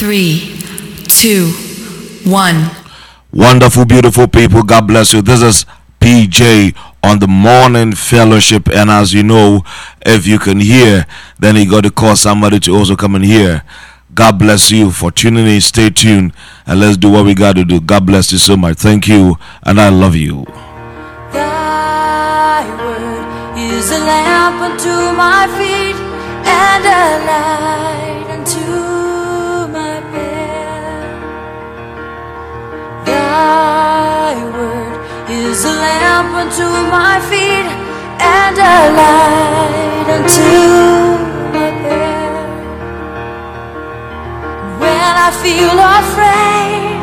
Three, two, one. Wonderful, beautiful people. God bless you. This is PJ on the morning fellowship. And as you know, if you can hear, then you got to call somebody to also come and hear. God bless you for tuning in. Stay tuned and let's do what we got to do. God bless you so much. Thank you, and I love you. Thy word is a lamp unto my feet and a light lamp unto my feet and a light unto my path. When I feel afraid,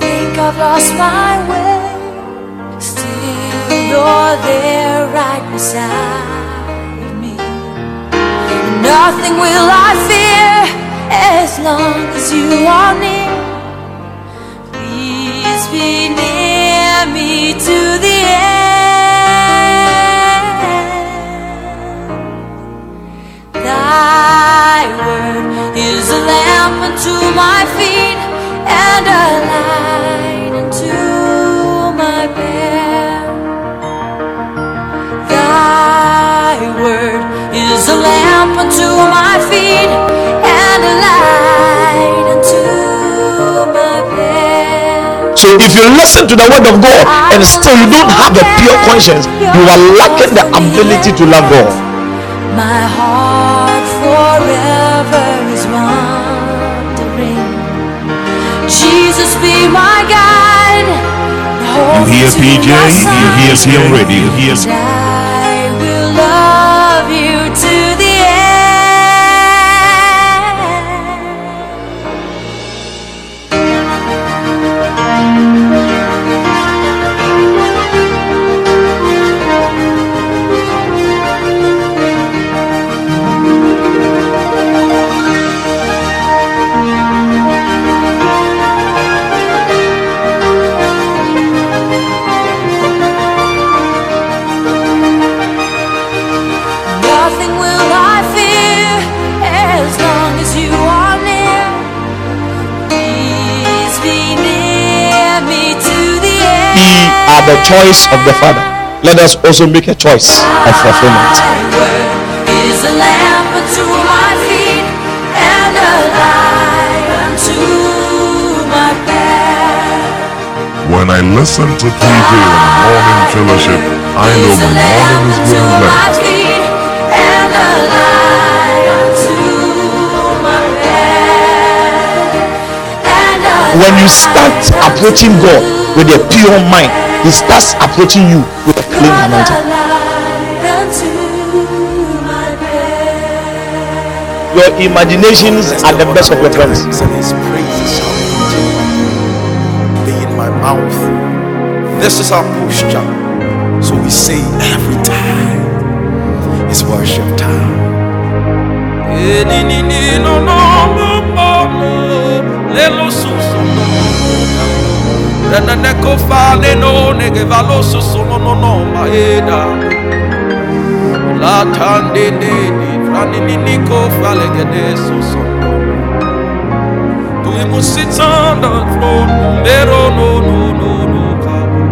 think I've lost my way, still you're there right beside me. Nothing will I fear as long as you are near. Please be near is a lamp unto my feet and a light unto. So if you listen to the word of God and still you don't have a pure conscience, you are lacking the ability to love God. My heart forever is wandering. Jesus be my guide. You hear PJ? You hear CM Radio? You hear I will love you to the choice of the Father. Let us also make a choice of fulfillment. Thy word is a lamp unto my feet and a light unto my path. When I listen to PJ on the morning fellowship, I know my morning is being blessed. When you start approaching God with a pure mind, He starts approaching you with a clean anointing. Your imaginations are the best of your friends. and his praises shall be in my mouth. This is our posture. So we say every time it's worship time. Renaneko fale no nege valoso sono no no maeda. La tande de di frani ni niko fale gede so sono. Tu imusitanda throne mero no no no no kabu.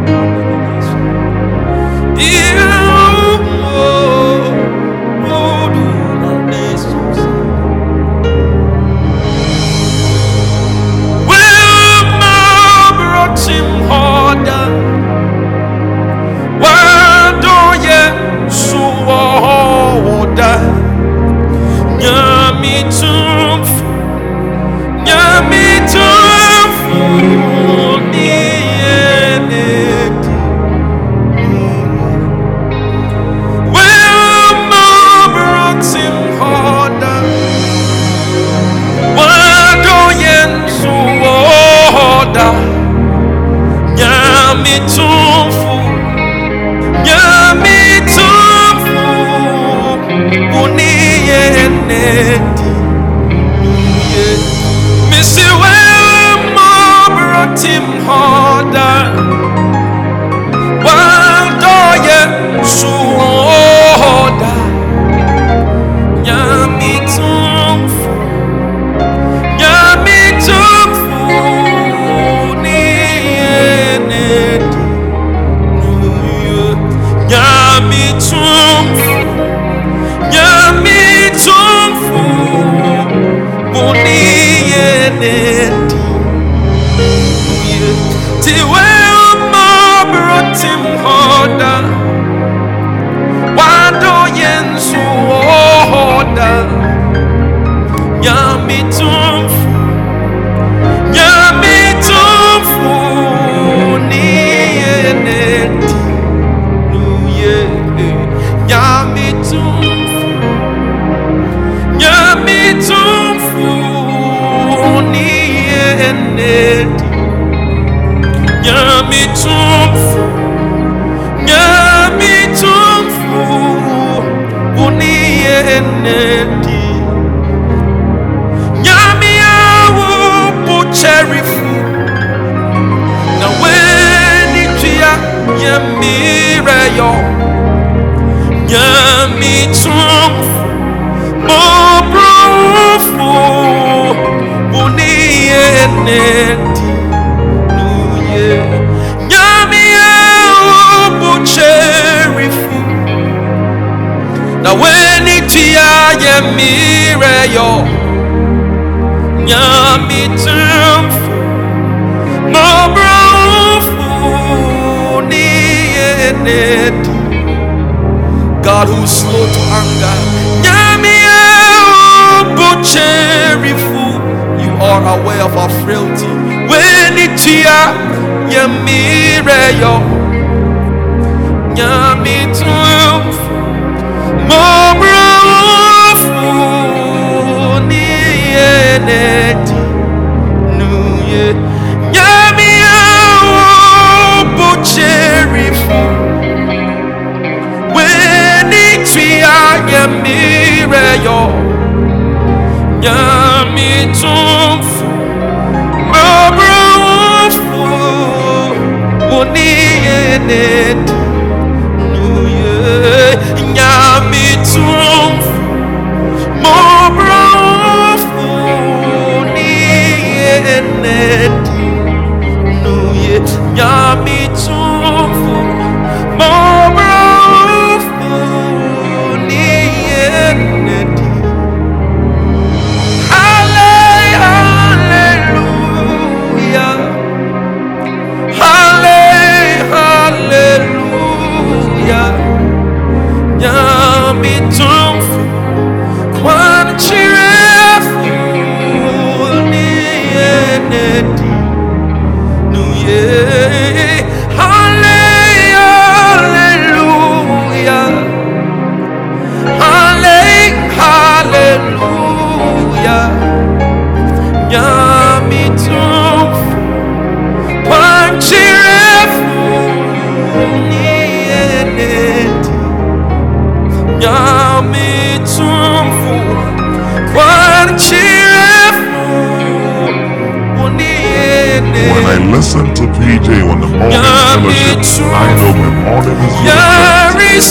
Listen to PJ when the morning fellowship, I know when morning is getting better.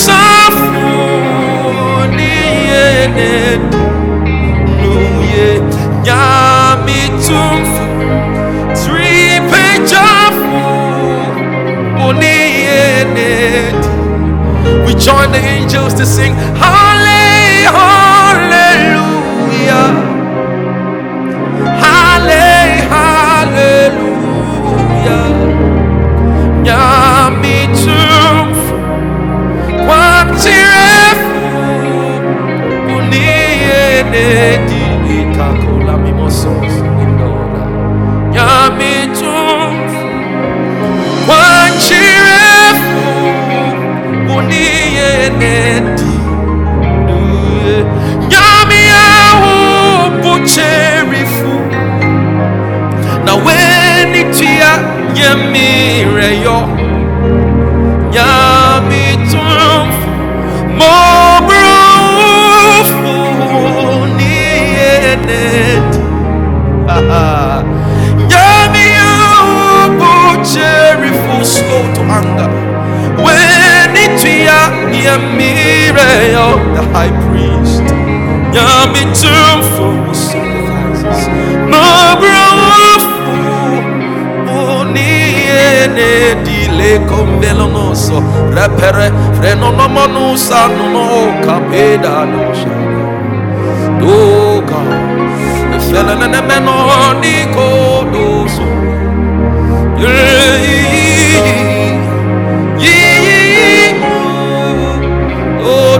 Yarisafuni enedi nuye nyamitumfu tripejafu uni enedi We join the angels to sing Hallelujah Unienedi Nyamiawu Bucherifu Na wenitia Nyemireyo Nyamitumfu Yamireyo The high priest. Nyamitumfu sympathizes Mobrufu Unienedi le convelonoso repere frenonomonusa nono capeda dosha doga felenemeno niko doso Yummy jump mabrufu unienedi nyamitumfu mabrufu unienedi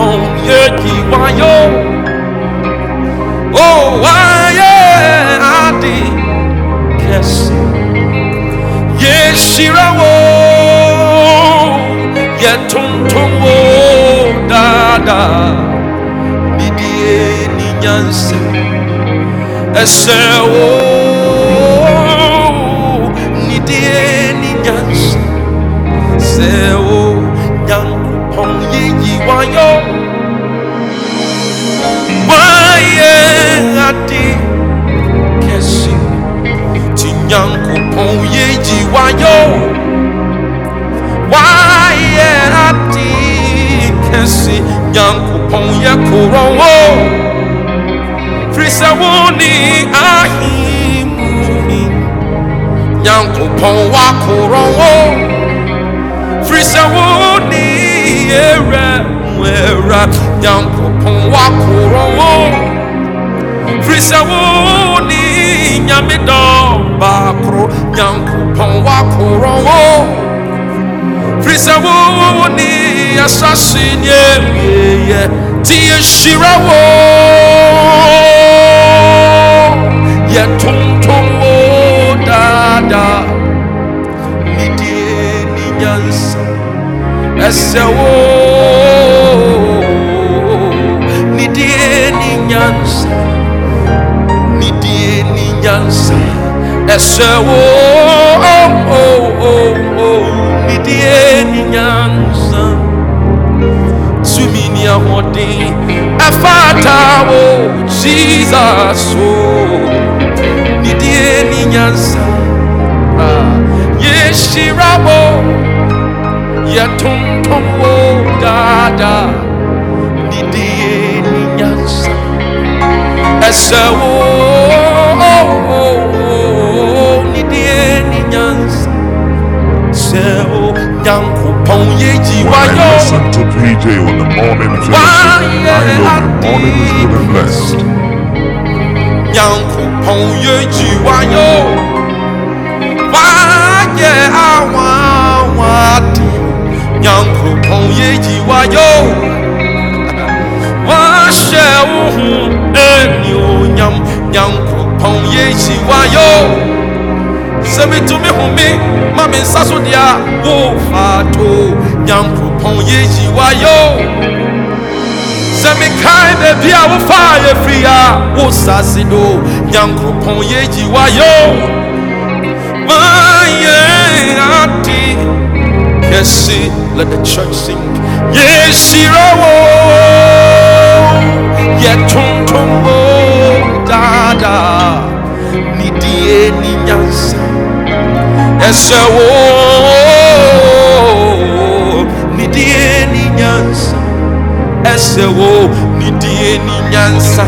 nyankopɔn yeyi wayɛ o wayɛ ade kɛse yɛhyira wo yɛtontom wo daadaa nidie ni nyansa ɛsɛ wo nidie ni nyansa sɛ wo nyankopɔn yeyi wayɔ ade kɛse ti nyankopɔn yeyi wayɔ wayɛ ade kɛse nyankopɔn yɛ korɔ wo. Firi sɛ wo ne ahemmuhi nyankopɔn wakorɔ wo. Firi sɛ wo ne ɛwura mu ɛwura nyankopɔn wakorɔ wo firi sɛ wo ne nyame dɔm baakoro nyankopɔn wakorɔ wo firi sɛ wo ne asase ne awieyɛ ti yɛhyira wo yɛtontom wo daadaa nidie ni nyansa ɛsɛ wo nidie ni nyansa nyansa ɛsɛ wo nidie ni nyansa tumi ni ahoɔden ɛfata wo jesus o nidie ni nyansa Ah, yɛhyira wo yɛtontom wo daadaa nidie ni nyansa ɛsɛ wo nidie ni nyansa sɛ wo nyankopɔn yɛgyi When I wayɔ listen to PJ on the morning fellowship, I know my morning is good and blessed. nyankopɔn yɛgyi wayɔ wayɛ awawade nyankopɔn yɛgyi wayɔ wahyɛ wo ho anuonyam nyankopɔn yɛgyi wayɔ sɛ metumi home me nsa so deɛ a wofaato nyankopɔn yɛgyi wayɔ sɛ let the church sing. Yɛhyira wo yɛtontom wo daadaa nidie ni ɛsɛ wo? Nidie ni nyansa ɛsɛ wo? Nidie ni nyansa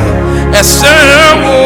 ɛsɛ wo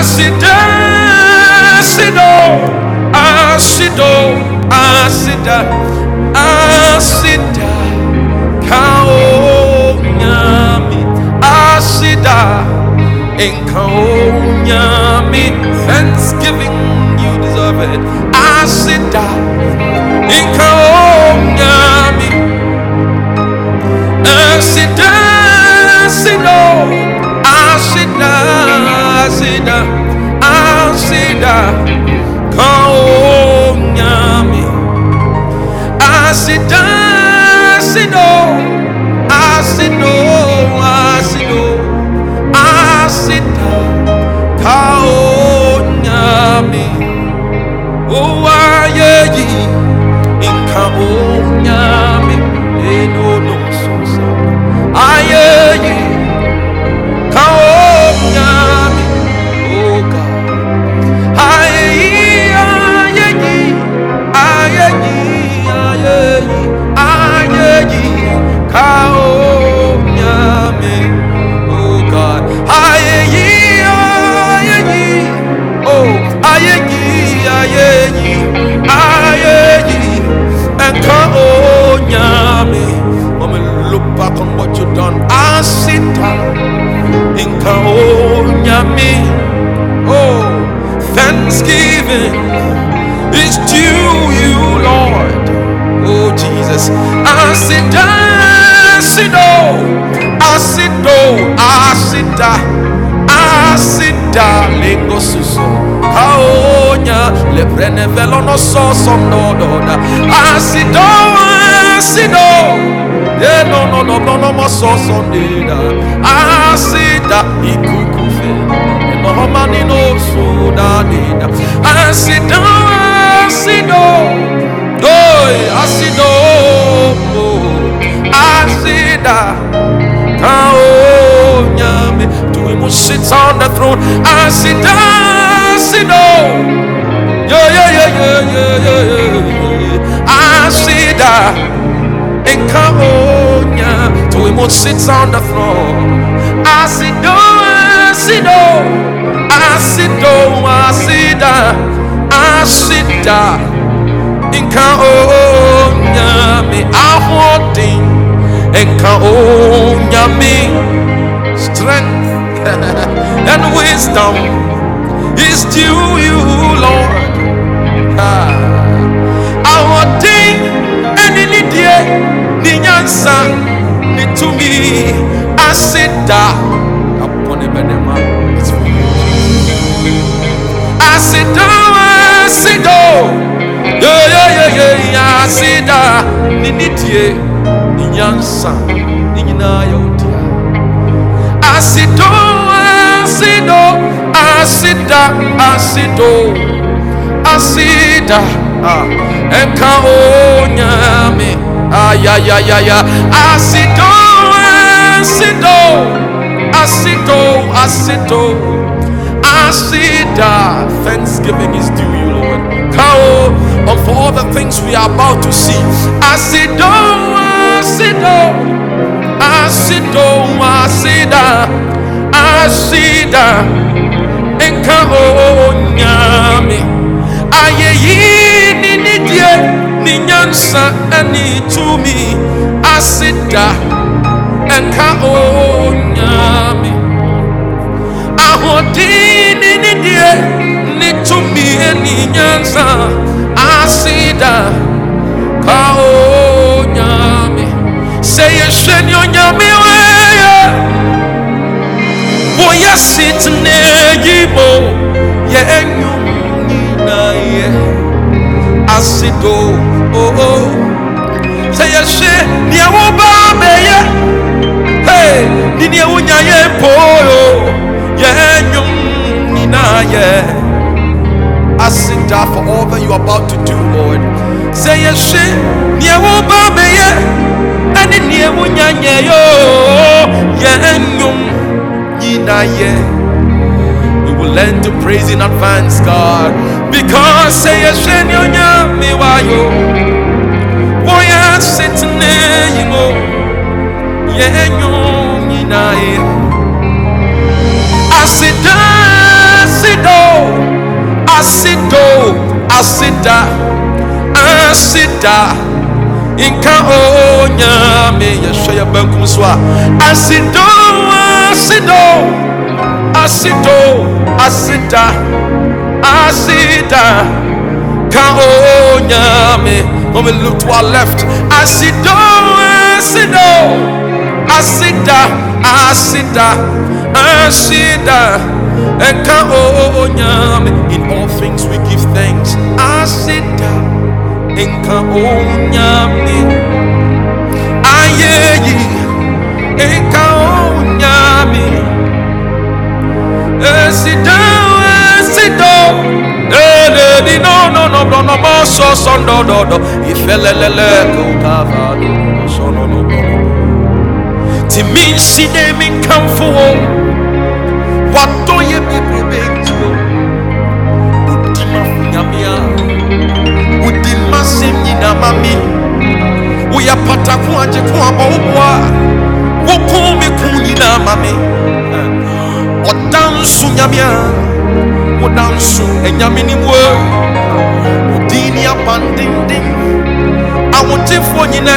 asida asido asido asida asida kao nyami asida enkao nyami thanksgiving you deserve it. Asida inka onyame asida asida asida asida asida ka onyame asida asida onyame oh thanksgiving is due you Lord. Oh Jesus. I sit down sit down I sit down I sit down I sit down lingo suso. Kaonya le prene velo no so so no no da. Yeah no no no no no mo so so I no mani no so da ni da I sit down I oh I sit down oh I sit down Kaonyame. To him sits on the throne, down. And Kaonya. To him sits on the throne, I. I I down. I sit down. nka onyame ahoɔden nka onyame strength and wisdom is due you lord Ah. ahoɔden ɛne ne deɛ ne nyansa ne tumi ase asida asida. Yeyeyeye asida ne nidie ne nyansa ne nyinaa yɛ odia asido asido asida asido. Asida ah, ɛnka onyame ayayayaya asido asido asido asido Asida, thanksgiving is due you, Lord. Kao, and for all the things we are about to see. Asido, Asido, Asido, Asida, Asida, Enka onyame. Ayeyi ni nidie, ni nyansa, ani tumi. Asida, Enka onyame ahoɔden ne ne ne tumi ani nyansa aseda ka onyame sɛ yɛhwɛ ne onyame wɛyɛ woyɛ setena yi mo yɛ anwum nyinayɛ asedo oo sɛ yɛhwɛ ne nyinaa yɛ aseda for all that you are about to do lord. Say yɛhwɛ nea woba bɛyɛ ɛne nea wonya nyɛ yo yɛ we will learn to praise in advance god. Because sɛ yɛhwɛ nea onya me wɔyɛ asetena yi mo yɛnwom nyinaa yɛ asida asido asido asida asida nka onyame yɛhwɛ yɛ bankum so a asido asido asido asida asida ka onyame When we look to our left, I see do, I see do, Come in all things we give thanks. I see da, and come on, aye, and come on, sit down, sit down. Di no no no no no mo so so no no no no no no no. Ti si de min wato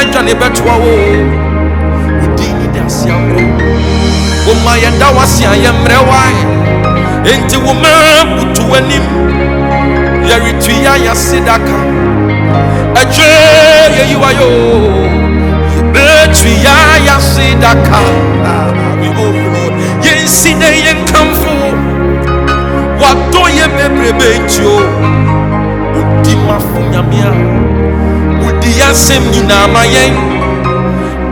adwane bɛtoa wo wodin ni de ase aborɔ woma yɛda wase a yɛmmerɛ wae. Enti woma butu w'anim yɛretua yɛase daka ɛdwe yɛyiwa yo yɛbɛtua yɛase daka we overload yɛnsi dɛ yɛnkamfo wadɔ yɛ bebrebe nti o wodi mafo nyame a wodi yɛasɛm nyinaa ma yɛn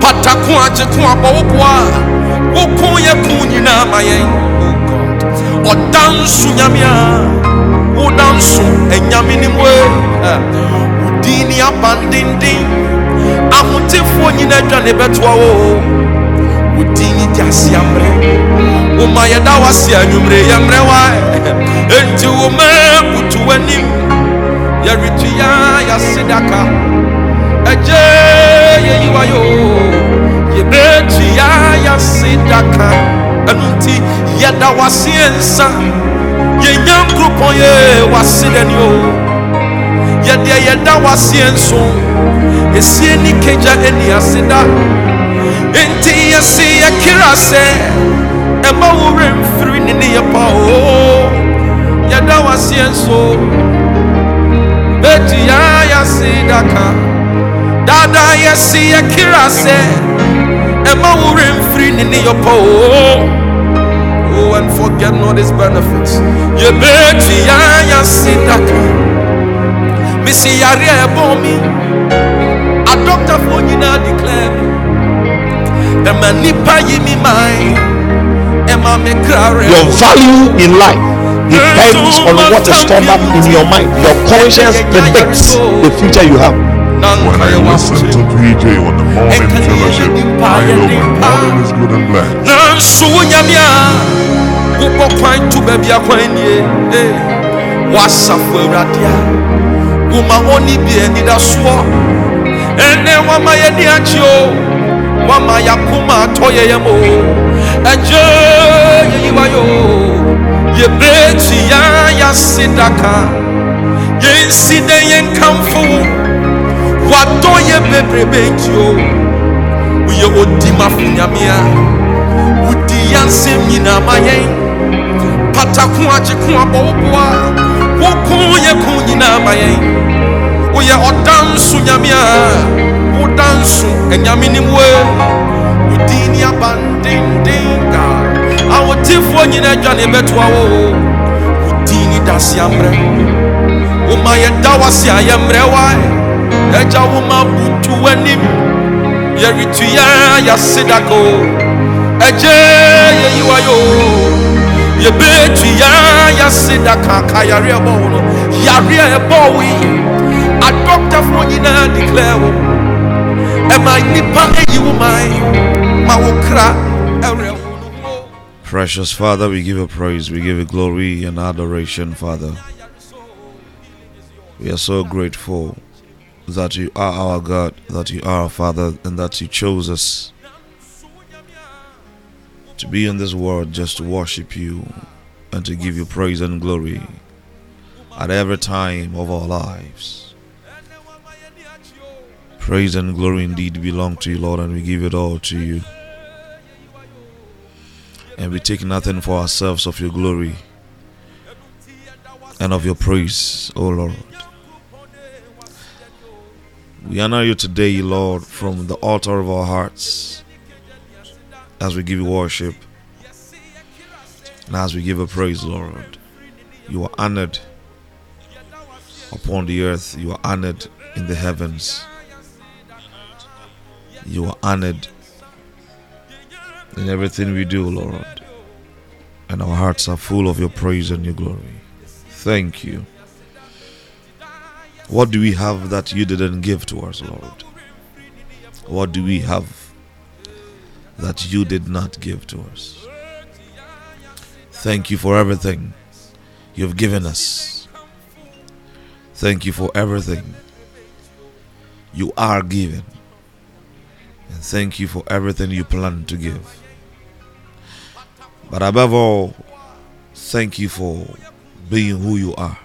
patako agye ko abɔ wo boa a woko yɛ ko nyinaa ma Oh God. ɔda nso nyame a woda nso ɛnyame ne mu e. Eh, ne abandenden ahotefoɔ nyina adwane bɛtoa wo wodin ne gye ase ammerɛ woma yɛda wase anwummere yɛmmerɛ wa. Enti woma butu w'anim yɛretua yɛase daka ɛgye yɛyiwa yɛbɛtua yɛase daka ɛno nti yɛda wase nsa yɛnya nkuropɔn yɛ wase dani o yɛdeɛ yɛda wase nso ɛsie enti yɛse yɛkira sɛ ɛma wo werɛ mfiri ne ne yɛpa o yɛda waseɛ nso bɛtua yɛase daka dada yɛse yɛkira sɛ wo werɛ mfiri ne ne yɛpa o Oh, and forget not his benefits. Yɛbɛtua yɛase daka mesi yare a ɛbɔ me adɔktafoɔ nyinaa declare me. Ɛma nipa yi mi man ɛma me kra Your value in life depends on what is stored up in your mind. Your conscience predicts the future you have. When I listen to PJ on the morning fellowship, I know my morning is good and blessed. nanso wo nyame a wobɔ kwan to baabi akwan nie Eh, woasafo awurade a woma ɔne bi anidasoɔ ɛnɛ wama yɛni akye o wama yɛakoma atɔ yɛyɛ mo. Ɛgye yɛyiwa yo yɛbɛtua yɛase daka yɛnsi dɛ yɛnkamfo wo wadɔ yɛ bebrebe nti o. Woyɛ odimafo nyame a wodi yɛnsɛm nyinaa ma yɛn patako agye ko abɔ wo boa woko yɛ ko nyinaa ma yɛn woyɛ ɔdanso nyame a wodanso anyame nim we wodin ne abandenden ga ahotefoɔ nyinaa adwane bɛtoa wo wodin ne dase ammerɛ woma yɛda wase a yɛmmerɛ wae agya woma butu w'anim yɛretua yɛase daka o ɛgye yɛyiwa yo yɛbɛtua yɛase daka ka yare ɛbɔ wo no yare a ɛbɔ wo yi adɔktafoɔ nyinaa declare wo. Ɛma nnipa ayi wo man ma wo kra Precious Father, we give you praise, we give you glory and adoration, Father. We are so grateful that you are our God, that you are our Father, and that you chose us to be in this world just to worship you and to give you praise and glory at every time of our lives. Praise and glory indeed belong to you, Lord, and we give it all to you. And we take nothing for ourselves of your glory and of your praise, O Lord. We honor you today, Lord, from the altar of our hearts as we give you worship and as we give a praise, Lord. You are honored upon the earth, you are honored in the heavens, you are honored in everything we do, Lord. And our hearts are full of your praise and your glory. Thank you. What do we have that you didn't give to us, Lord? What do we have that you did not give to us? Thank you for everything you've given us. Thank you for everything you are giving. And thank you for everything you plan to give. But above all, thank you for being who you are.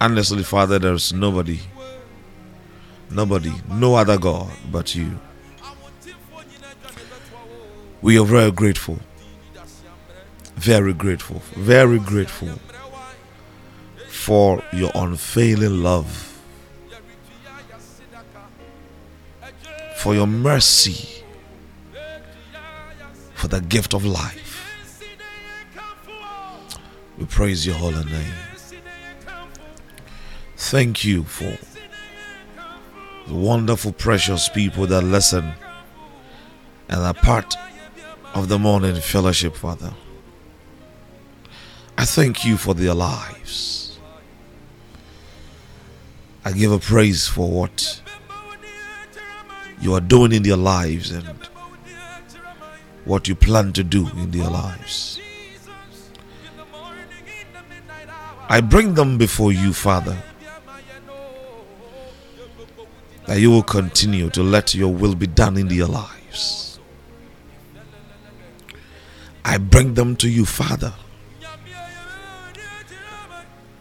Honestly, Father, there's nobody, nobody, no other God but you. We are very grateful, very grateful, very grateful for your unfailing love, for your mercy, for the gift of life. We praise your holy name. Thank you for the wonderful, precious people that listen and are part of the morning fellowship, Father. I thank you for their lives. I give a praise for what you are doing in their lives and what you plan to do in their lives. I bring them before you, Father that you will continue to let your will be done in their lives. I bring them to you, Father,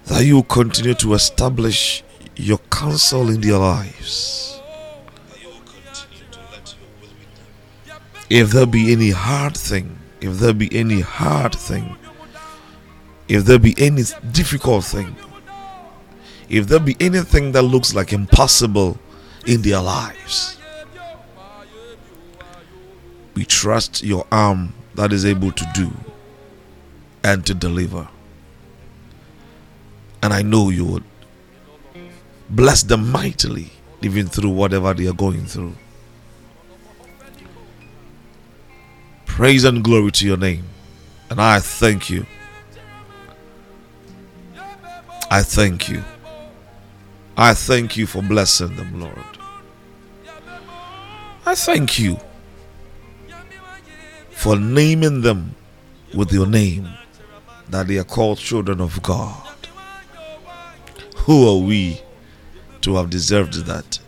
that you will continue to establish your counsel in their lives. If there be any hard thing, if there be any hard thing, if there be any difficult thing, if there be anything that looks like impossible in their lives. We trust your arm that is able to do and to deliver. And I know you would bless them mightily, even through whatever they are going through. Praise and glory to your name. And I thank you. I thank you. I thank you for blessing them, Lord. I thank you for naming them with your name, that they are called children of God. Who are we to have deserved that?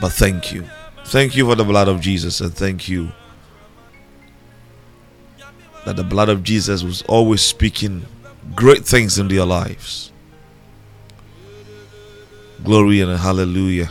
But thank you. Thank you for the blood of Jesus, and thank you that the blood of Jesus was always speaking great things in their lives. Glory and hallelujah.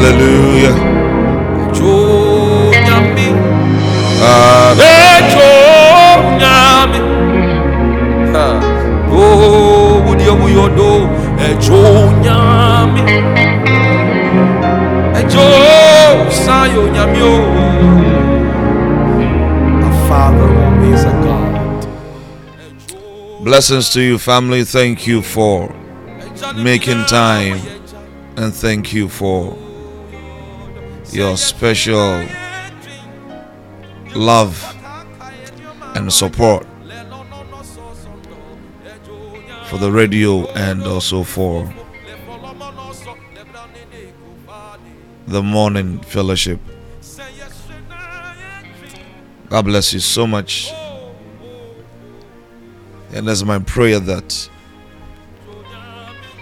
God. Ah. Blessings to you, family. Thank you for making time and thank you for your special love and support for the radio and also for the morning fellowship. God bless you so much. And as my prayer that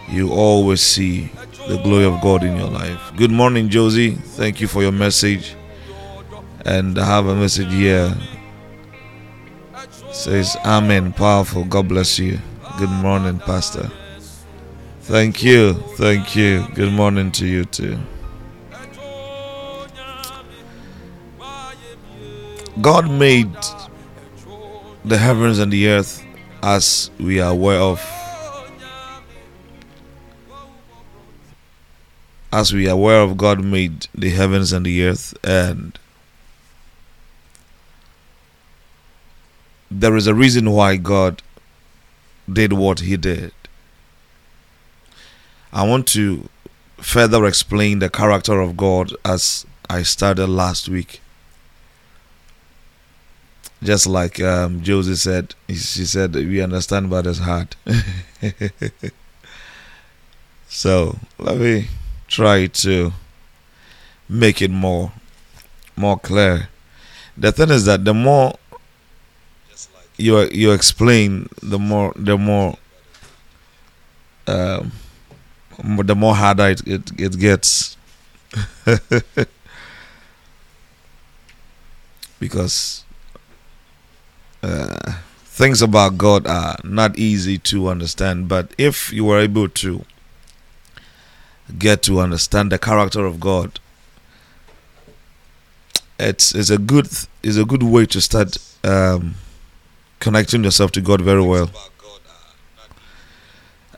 you always see the glory of God in your life. Good morning, Josie. Thank you for your message. And I have a message here. It says Amen. Powerful. God bless you. Good morning, Pastor. Thank you. Thank you. Good morning to you too. God made the heavens and the earth as we are aware of. As we are aware of, God made the heavens and the earth, and there is a reason why God did what He did. I want to further explain the character of God as I started last week just like um, Josie said, she said, we understand it's hard. so let me try to make it more more clear. The thing is that the more you you explain, the more the more um, the more harder it it, it gets. because uh, things about God are not easy to understand, but if you were able to get to understand the character of God, it's it's a good it's a good way to start um, connecting yourself to God very well,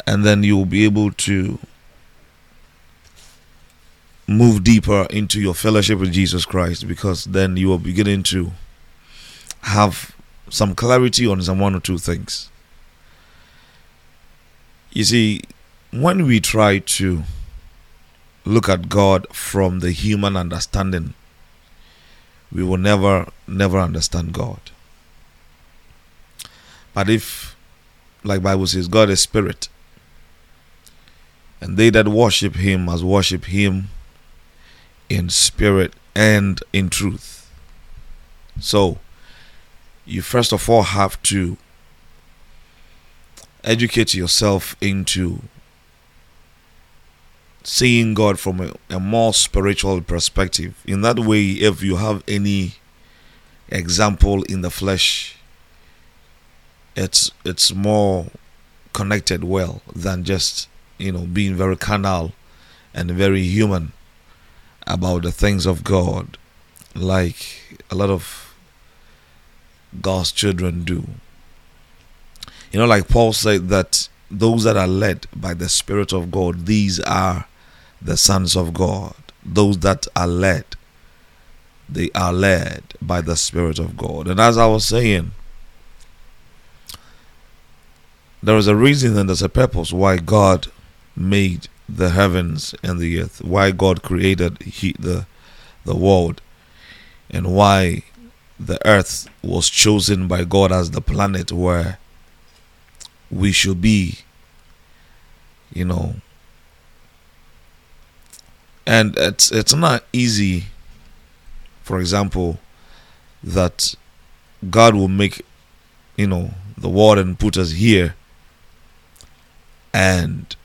and then you will be able to move deeper into your fellowship with Jesus Christ because then you are beginning to have some clarity on some one or two things. You see, when we try to look at God from the human understanding, we will never, never understand God. But if, like Bible says, God is spirit, and they that worship him must worship him in spirit and in truth. So, you first of all have to educate yourself into seeing God from a, a, more spiritual perspective. In that way, if you have any example in the flesh, it's it's more connected well than just you know being very carnal and very human about the things of God, like a lot of God's children do. You know, like Paul said that those that are led by the Spirit of God, these are the sons of God. Those that are led, they are led by the Spirit of God. And as I was saying, there is a reason and there's a purpose why God made the heavens and the earth, why God created he, the the world, and why the earth was chosen by God as the planet where we should be, you know. And it's it's not easy, for example, that God will make, you know, the world and put us here. And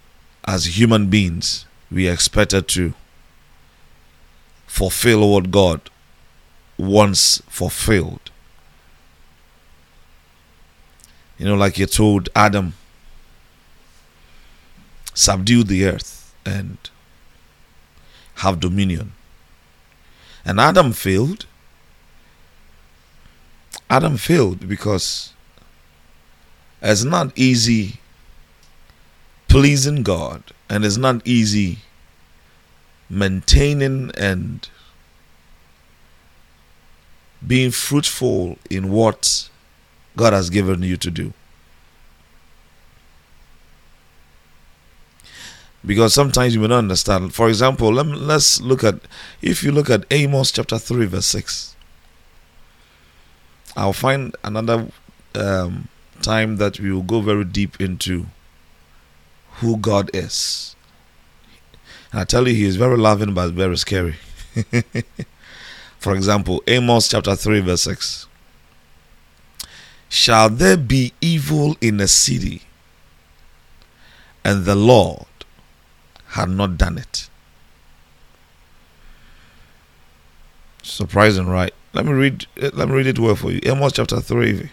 as human beings, we are expected to fulfill what God once fulfilled. You know, like you told Adam, subdue the earth and have dominion. And Adam failed. Adam failed because it's not easy pleasing God and it's not easy maintaining and being fruitful in what God has given you to do. Because sometimes you may not understand. For example, let let's look at, if you look at Amos chapter 3, verse 6, I'll find another um, time that we will go very deep into who God is. And I tell you, He is very loving but very scary. For example, Amos chapter 3, verse 6. Shall there be evil in a city, and the Lord had not done it? Surprising, right? Let me read. Let me read it well for you. Amos chapter three.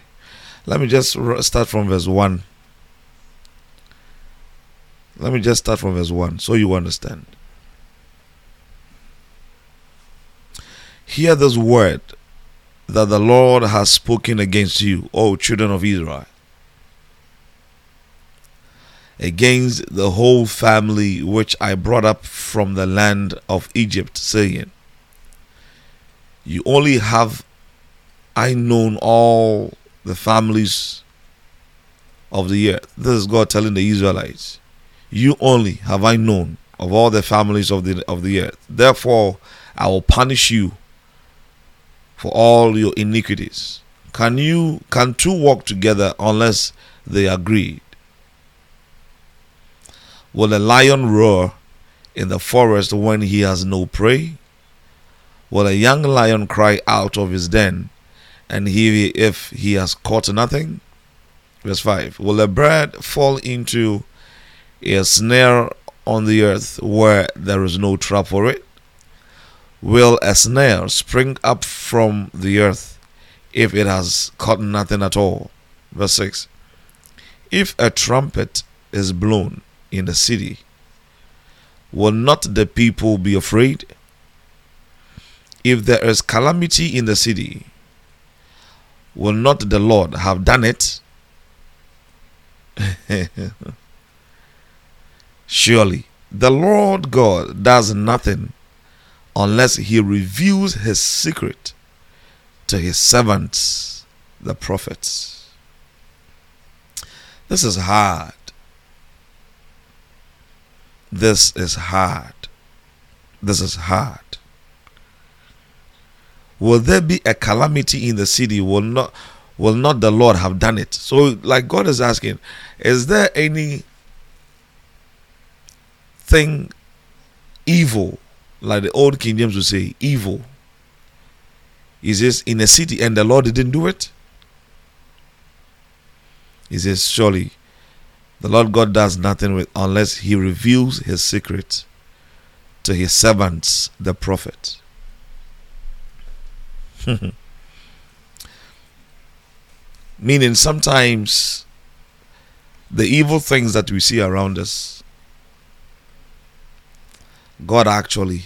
Let me just start from verse one. Let me just start from verse one, so you understand. Hear this word that the Lord has spoken against you, O children of Israel, against the whole family which I brought up from the land of Egypt, saying, You only have I known all the families of the earth. This is God telling the Israelites, You only have I known of all the families of the of the earth. Therefore, I will punish you for all your iniquities. Can you can two walk together unless they agree? Will a lion roar in the forest when he has no prey? Will a young lion cry out of his den and he if he has caught nothing? Verse 5 Will a bird fall into a snare on the earth where there is no trap for it? Will a snare spring up from the earth if it has caught nothing at all? Verse 6 If a trumpet is blown in the city, will not the people be afraid? If there is calamity in the city, will not the Lord have done it? Surely the Lord God does nothing unless he reveals his secret to his servants, the prophets. This is hard. This is hard. This is hard. Will there be a calamity in the city? Will not will not the Lord have done it? So like God is asking, is there any thing evil like the old King James would say, evil. He says, in a city, and the Lord didn't do it. He says, surely the Lord God does nothing with unless he reveals his secret to his servants, the prophet. Meaning, sometimes the evil things that we see around us God actually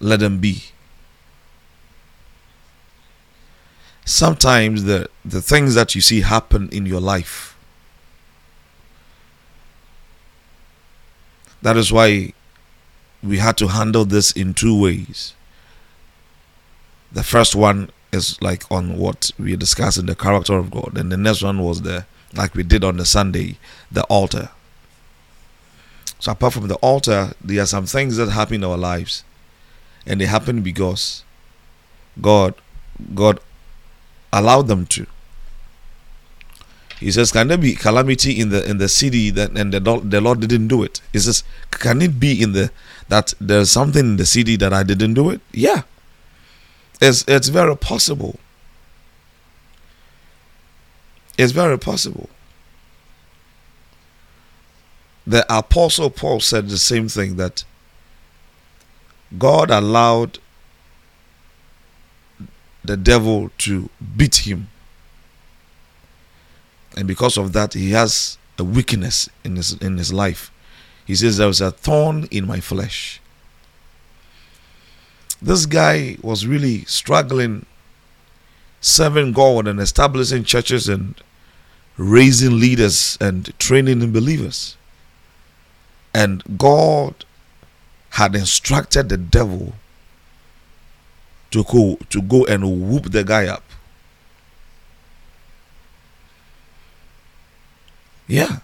let them be. Sometimes the, the things that you see happen in your life. That is why we had to handle this in two ways. The first one is like on what we discussed in the character of God, and the next one was the like we did on the Sunday, the altar. So apart from the altar, there are some things that happen in our lives, and they happen because God, God allowed them to. He says, "Can there be calamity in the in the city that and the the Lord didn't do it?" He says, "Can it be in the that there's something in the city that I didn't do it?" Yeah, it's it's very possible. It's very possible. The Apostle Paul said the same thing that God allowed the devil to beat him. And because of that, he has a weakness in his, in his life. He says, There was a thorn in my flesh. This guy was really struggling serving God and establishing churches and raising leaders and training in believers. And God had instructed the devil to go to go and whoop the guy up. Yeah.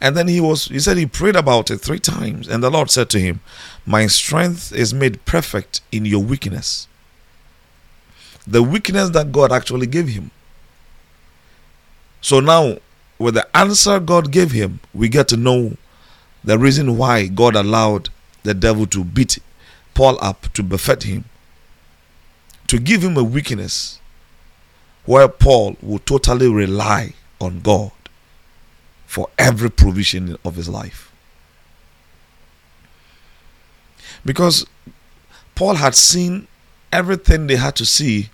And then he was he said he prayed about it three times and the Lord said to him, "My strength is made perfect in your weakness." The weakness that God actually gave him So now, with the answer God gave him, we get to know the reason why God allowed the devil to beat Paul up, to buffet him, to give him a weakness where Paul would totally rely on God for every provision of his life. Because Paul had seen everything they had to see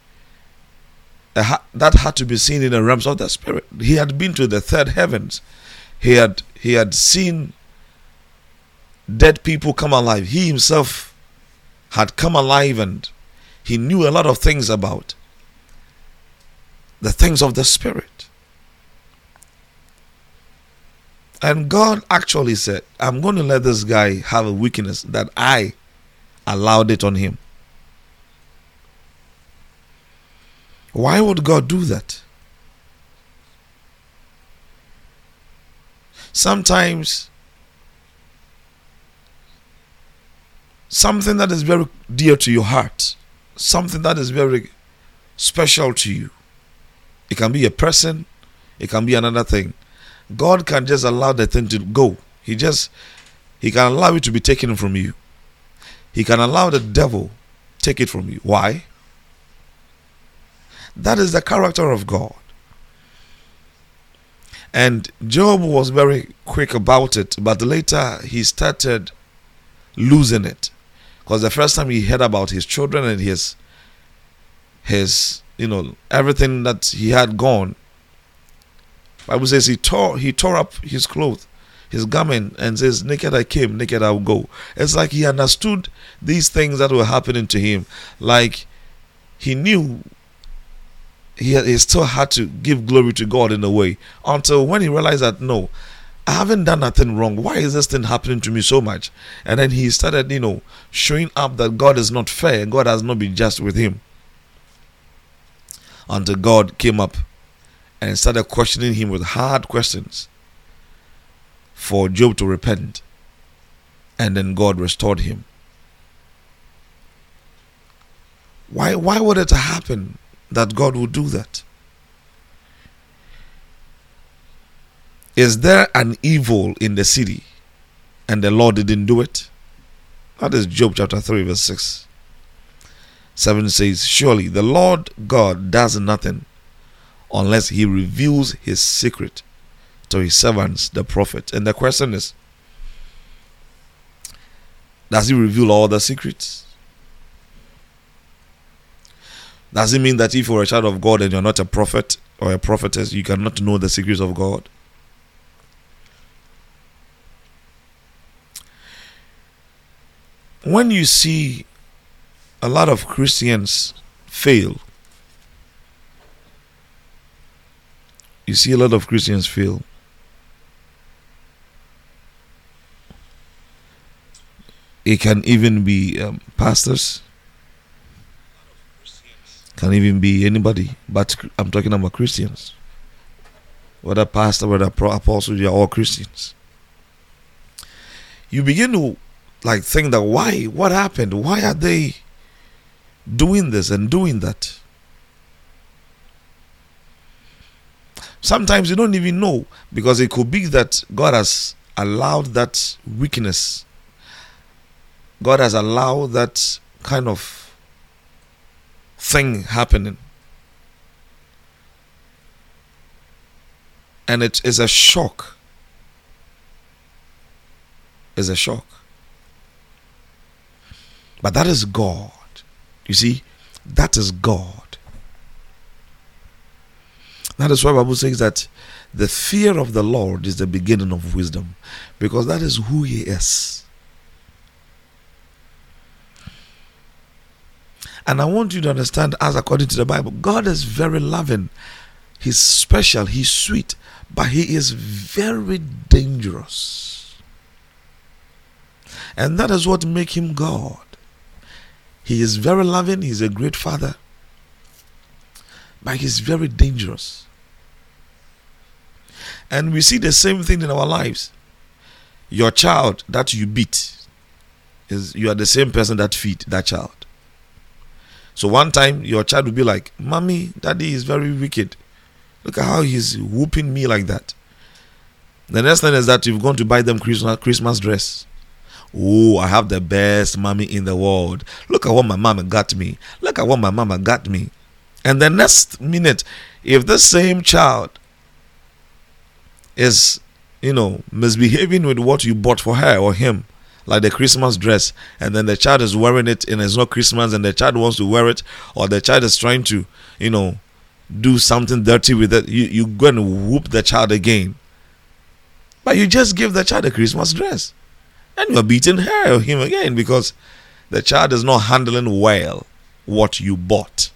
that had to be seen in the realms of the spirit. He had been to the third heavens. He had he had seen dead people come alive. He himself had come alive and he knew a lot of things about the things of the spirit. And God actually said, I'm going to let this guy have a weakness that I allowed it on him. Why would God do that? Sometimes something that is very dear to your heart, something that is very special to you. It can be a person, it can be another thing. God can just allow the thing to go. He just he can allow it to be taken from you. He can allow the devil take it from you. Why? That is the character of God. And Job was very quick about it, but later he started losing it. Because the first time he heard about his children and his his you know everything that he had gone, Bible says he tore he tore up his clothes, his garment, and says, Naked I came, naked I will go. It's like he understood these things that were happening to him. Like he knew he, he still had to give glory to God in a way until when he realized that no, I haven't done nothing wrong. Why is this thing happening to me so much? And then he started, you know, showing up that God is not fair. God has not been just with him. Until God came up and started questioning him with hard questions for Job to repent. And then God restored him. Why, why would it happen that God would do that? Is there an evil in the city and the Lord didn't do it? That is Job chapter 3, verse 6. 7 says, Surely the Lord God does nothing unless he reveals his secret to his servants, the prophet. And the question is, does he reveal all the secrets? Does it mean that if you're a child of God and you're not a prophet or a prophetess, you cannot know the secrets of God? When you see a lot of Christians fail, you see a lot of Christians fail. It can even be um, pastors can even be anybody, but I'm talking about Christians. Whether pastor, whether apostle, you're all Christians. You begin to like think that why? What happened? Why are they doing this and doing that? Sometimes you don't even know because it could be that God has allowed that weakness. God has allowed that kind of thing happening. And it is a shock. is a shock. But that is God. You see, that is God. That is why Bible says that the fear of the Lord is the beginning of wisdom, because that is who He is. And I want you to understand, as according to the Bible, God is very loving. He's special, He's sweet, but He is very dangerous. And that is what makes Him God. He is very loving, He's a great Father, but He's very dangerous. And we see the same thing in our lives. Your child that you beat is you are the same person that feed that child. So one time your child will be like, Mommy, Daddy is very wicked. Look at how he's whooping me like that. The next thing is that you've gone to buy them Christmas Christmas dress. Oh, I have the best mommy in the world. Look at what my mama got me. Look at what my mama got me. And the next minute, if the same child is, you know, misbehaving with what you bought for her or him, like the Christmas dress, and then the child is wearing it and it's not Christmas, and the child wants to wear it, or the child is trying to, you know, do something dirty with it, you, you're whoop the child again. But you just give the child a Christmas dress. And you're beating her or him again because the child is not handling well what you bought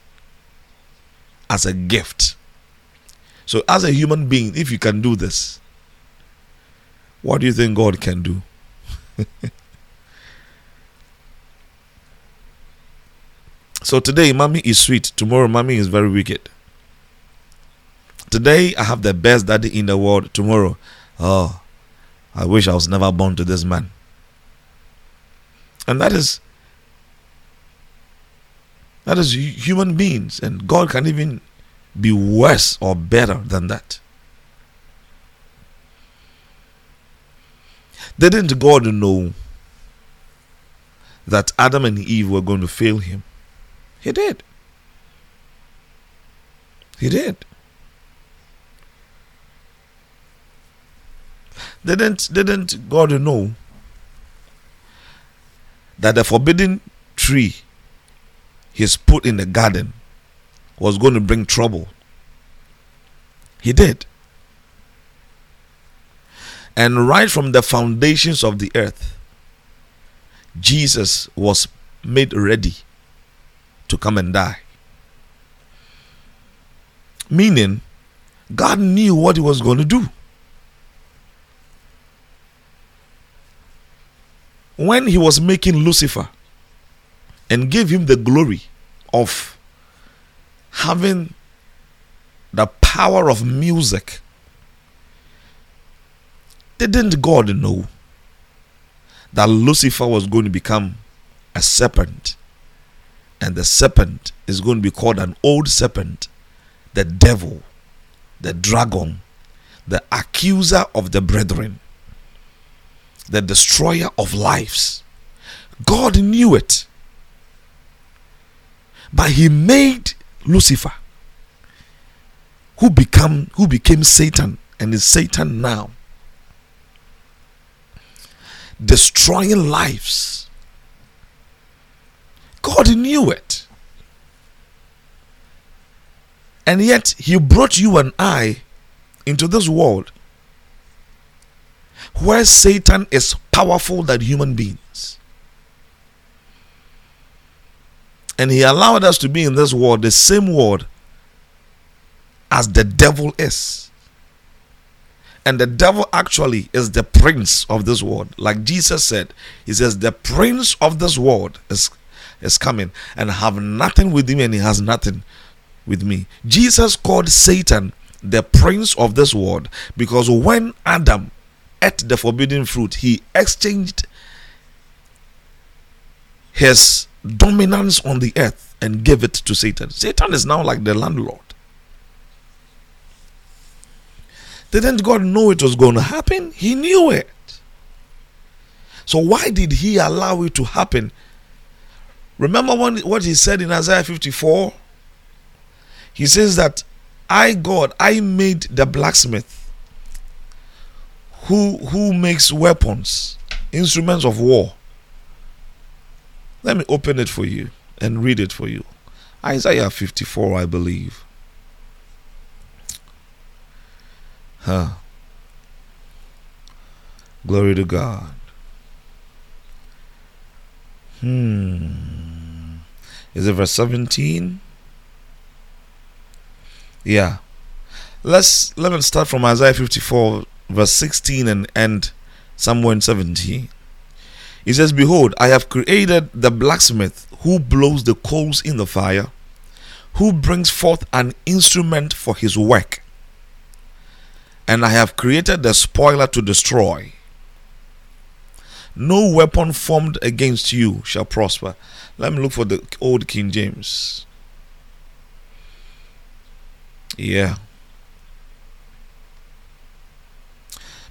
as a gift. So, as a human being, if you can do this, what do you think God can do? so, today, mommy is sweet. Tomorrow, mommy is very wicked. Today, I have the best daddy in the world. Tomorrow, oh, I wish I was never born to this man. And that is that is human beings, and God can even be worse or better than that. Didn't God know that Adam and Eve were going to fail him? He did. He did. Didn't didn't God know that the forbidden tree he's put in the garden was going to bring trouble? He did. And right from the foundations of the earth, Jesus was made ready to come and die. Meaning, God knew what he was going to do. When he was making Lucifer and gave him the glory of having the power of music, didn't God know that Lucifer was going to become a serpent? And the serpent is going to be called an old serpent, the devil, the dragon, the accuser of the brethren the destroyer of lives. God knew it. But he made Lucifer who become who became Satan and is Satan now. Destroying lives. God knew it. And yet he brought you and I into this world where Satan is powerful than human beings. And he allowed us to be in this world, the same world as the devil is. And the devil actually is the prince of this world. Like Jesus said, he says, The prince of this world is, is coming and have nothing with him, and he has nothing with me. Jesus called Satan the prince of this world because when Adam ate the forbidden fruit, he exchanged his dominance on the earth and gave it to Satan. Satan is now like the landlord. Didn't God know it was going to happen? He knew it. So why did he allow it to happen? Remember when, what he said in Isaiah 54? He says that I, God, I made the blacksmith who who makes weapons, instruments of war. Let me open it for you and read it for you. Isaiah 54, I believe. Huh. Glory to God. Hmm. Is it verse 17? Yeah. Let's let me start from Isaiah 54 verse 16 and end somewhere in 17. He says, Behold, I have created the blacksmith who blows the coals in the fire, who brings forth an instrument for his work. And I have created the spoiler to destroy. No weapon formed against you shall prosper. Let me look for the old King James. Yeah.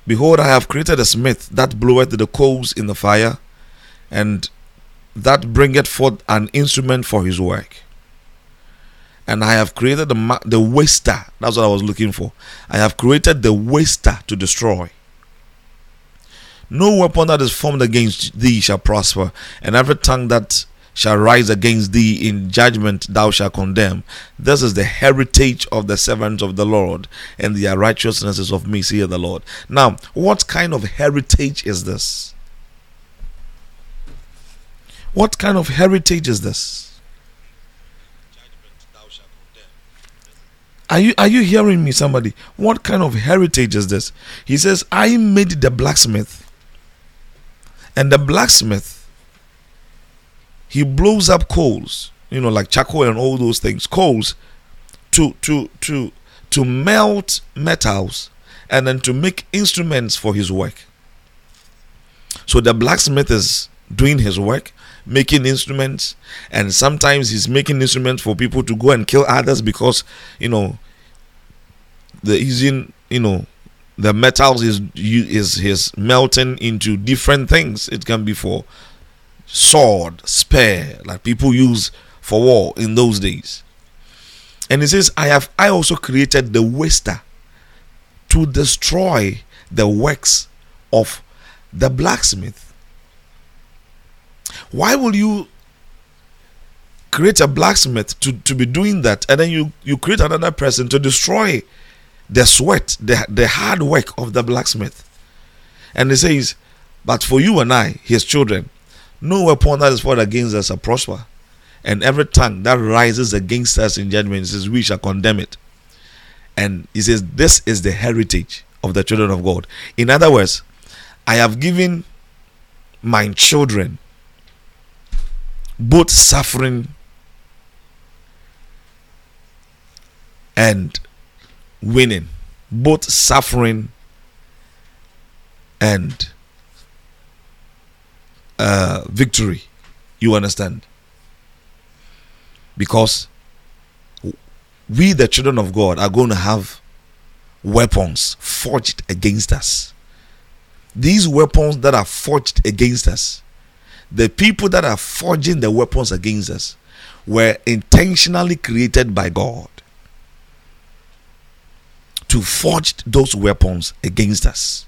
Behold, I have created a smith that bloweth the coals in the fire, and that bringeth forth an instrument for his work. And I have created the, ma- the waster. That's what I was looking for. I have created the waster to destroy. No weapon that is formed against thee shall prosper, and every tongue that shall rise against thee in judgment thou shalt condemn. This is the heritage of the servants of the Lord, and their righteousness is of me, saith the Lord. Now, what kind of heritage is this? What kind of heritage is this? Are you are you hearing me, somebody? What kind of heritage is this? He says, I made the blacksmith, and the blacksmith he blows up coals, you know, like charcoal and all those things, coals, to to to to melt metals and then to make instruments for his work. So the blacksmith is doing his work, making instruments, and sometimes he's making instruments for people to go and kill others because you know the using you know the metals is is his melting into different things. It can be for sword, spear, like people use for war in those days. And he says, I have I also created the waster to destroy the works of the blacksmith. Why will you create a blacksmith to, to be doing that and then you, you create another person to destroy the sweat, the, the hard work of the blacksmith? And he says, But for you and I, his children, no weapon that is fought against us shall prosper. And every tongue that rises against us in judgment, says, we shall condemn it. And he says, this is the heritage of the children of God. In other words, I have given my children both suffering and winning, both suffering and uh, victory. You understand? Because we, the children of God, are going to have weapons forged against us. These weapons that are forged against us, the people that are forging the weapons against us, were intentionally created by God to forge those weapons against us.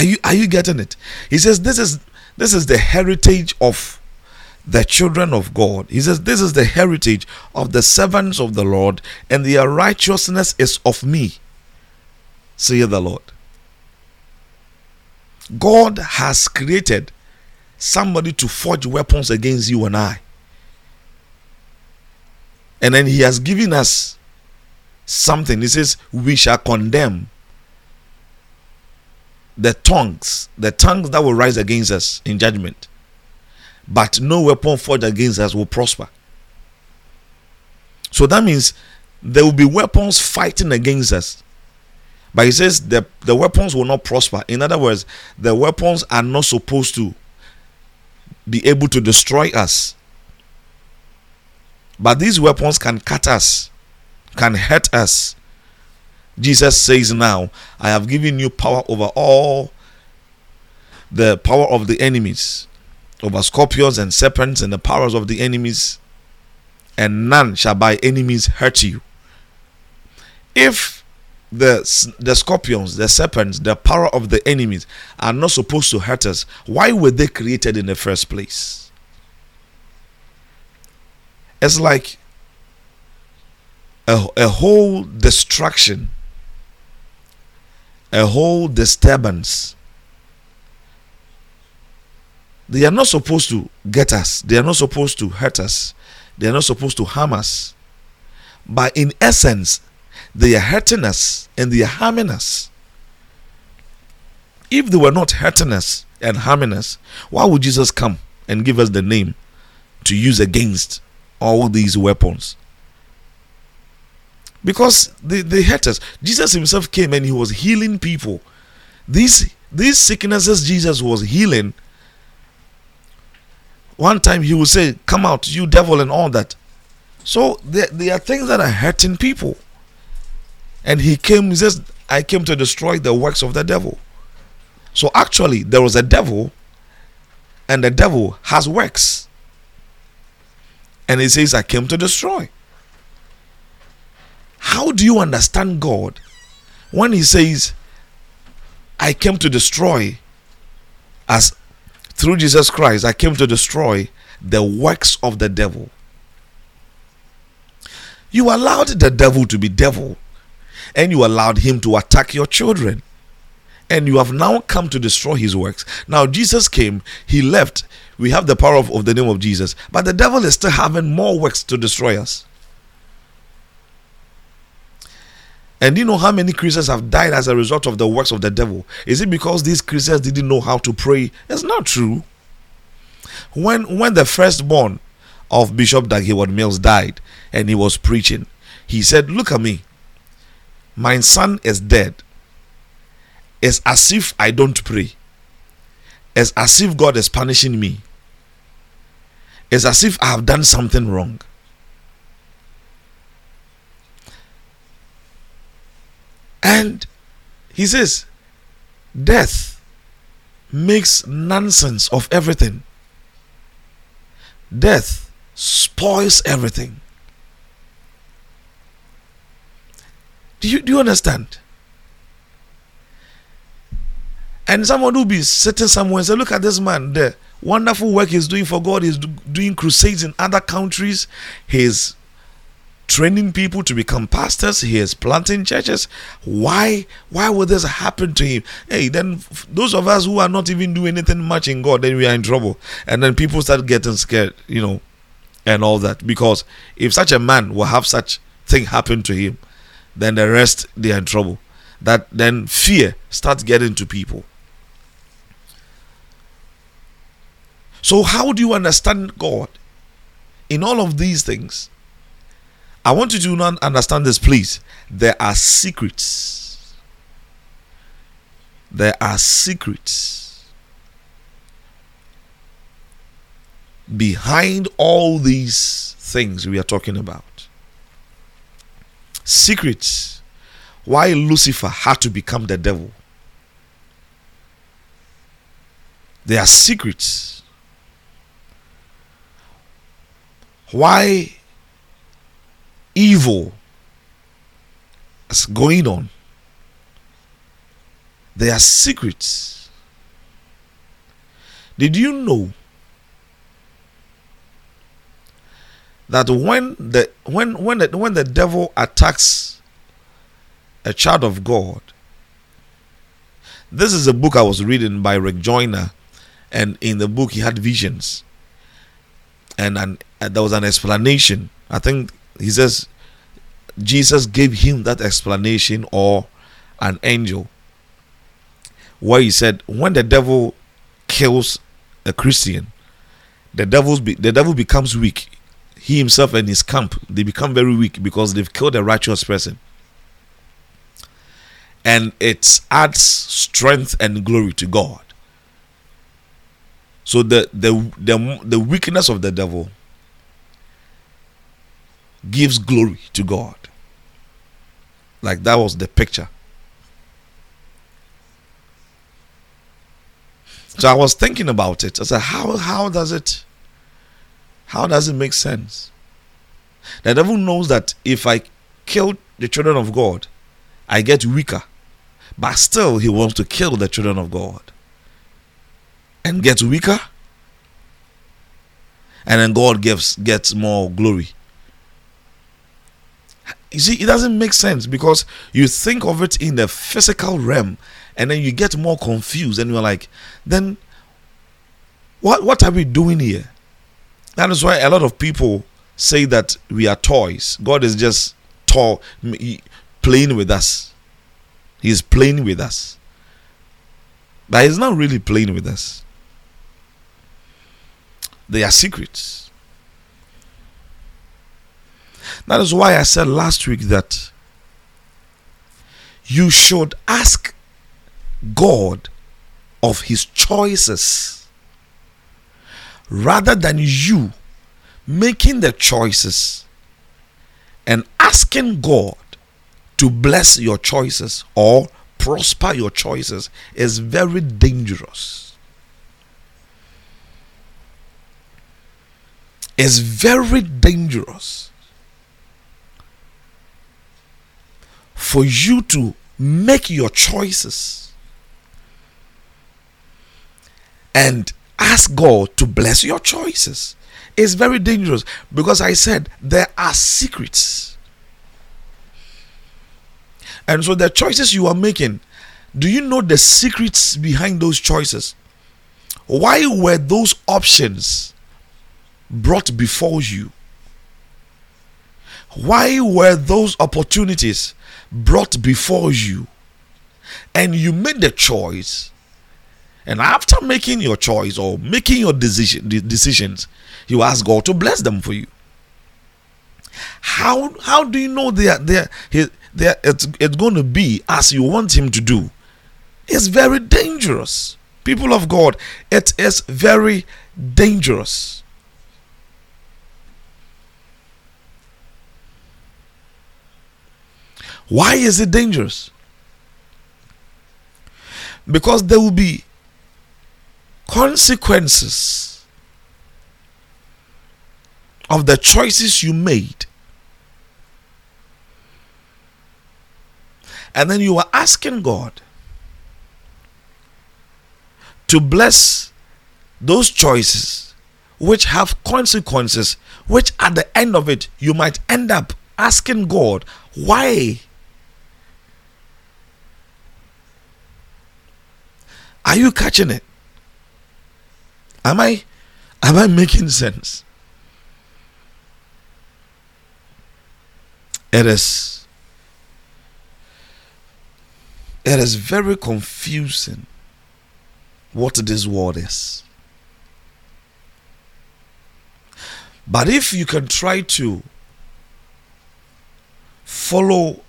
Are you are you getting it? He says this is this is the heritage of the children of God. He says this is the heritage of the servants of the Lord, and their righteousness is of me. Say the Lord. God has created somebody to forge weapons against you and I. And then he has given us something. He says, We shall condemn the tongues, the tongues that will rise against us in judgment. But no weapon forged against us will prosper. So that means there will be weapons fighting against us. But he says the, the weapons will not prosper. In other words, the weapons are not supposed to be able to destroy us. But these weapons can cut us, can hurt us, Jesus says now, I have given you power over all the power of the enemies, over scorpions and serpents and the powers of the enemies, and none shall by enemies hurt you. If the the scorpions, the serpents, the power of the enemies are not supposed to hurt us, why were they created in the first place? It's like a, a whole destruction a whole disturbance. They are not supposed to get us, they are not supposed to hurt us, they are not supposed to harm us. But in essence, they are hurting us and they are harming us. If they were not hurting us and harming us, why would Jesus come and give us the name to use against all these weapons? Because they, they hurt us. Jesus himself came and he was healing people. These these sicknesses Jesus was healing. One time he would say, Come out, you devil, and all that. So there, there are things that are hurting people. And he came, he says, I came to destroy the works of the devil. So actually, there was a devil, and the devil has works. And he says, I came to destroy. How do you understand God when he says, I came to destroy, as through Jesus Christ, I came to destroy the works of the devil? You allowed the devil to be devil, and you allowed him to attack your children. And you have now come to destroy his works. Now, Jesus came, he left. We have the power of, of the name of Jesus, but the devil is still having more works to destroy us. And you know how many Christians have died as a result of the works of the devil? Is it because these Christians didn't know how to pray? It's not true. When when the firstborn of Bishop Dag Heward-Mills died and he was preaching, he said, Look at me. My son is dead. It's as if I don't pray. It's as if God is punishing me. It's as if I have done something wrong. And he says, Death makes nonsense of everything. Death spoils everything. Do you, do you understand? And someone will be sitting somewhere and say, Look at this man, the wonderful work he's doing for God. He's doing crusades in other countries. He's training people to become pastors. He is planting churches. Why? Why would this happen to him? Hey, then those of us who are not even doing anything much in God, then we are in trouble. And then people start getting scared, you know, and all that. Because if such a man will have such thing happen to him, then the rest they are in trouble. That then fear starts getting to people. So how do you understand God in all of these things? I want you to not understand this, please. There are secrets. There are secrets behind all these things we are talking about. Secrets. Why Lucifer had to become the devil. There are secrets. Why evil is going on. There are secrets. Did you know that when the when when the, when the devil attacks a child of God, this is a book I was reading by Rick Joyner, and in the book he had visions, and, an, and there was an explanation. I think he says Jesus gave him that explanation or an angel where he said when the devil kills a Christian, the devil's be, the devil becomes weak. He himself and his camp they become very weak because they've killed a righteous person. And it adds strength and glory to God. So the the the, the weakness of the devil gives glory to God. Like that was the picture. So I was thinking about it. I said, how how does it how does it make sense? The devil knows that if I kill the children of God, I get weaker. But still he wants to kill the children of God. And gets weaker. And then God gives gets more glory. You see, it doesn't make sense because you think of it in the physical realm and then you get more confused and you're like, then what what are we doing here? That is why a lot of people say that we are toys. God is just toy playing with us. He's playing with us. But he's not really playing with us. They are secrets. That is why I said last week that you should ask God of his choices rather than you making the choices and asking God to bless your choices or prosper your choices is very dangerous. It's very dangerous for you to make your choices and ask God to bless your choices. It's very dangerous because I said there are secrets. And so the choices you are making, do you know the secrets behind those choices? Why were those options brought before you? Why were those opportunities brought before you? And you made the choice. And after making your choice or making your decision decisions, you ask God to bless them for you. How how do you know they are they are, it's, it's going to be as you want him to do? It's very dangerous. People of God, it is very dangerous. Why is it dangerous? Because there will be consequences of the choices you made. And then you are asking God to bless those choices which have consequences, which at the end of it, you might end up asking God, why Are you catching it? Am I am I making sense? It is it is very confusing what this word is. But if you can try to follow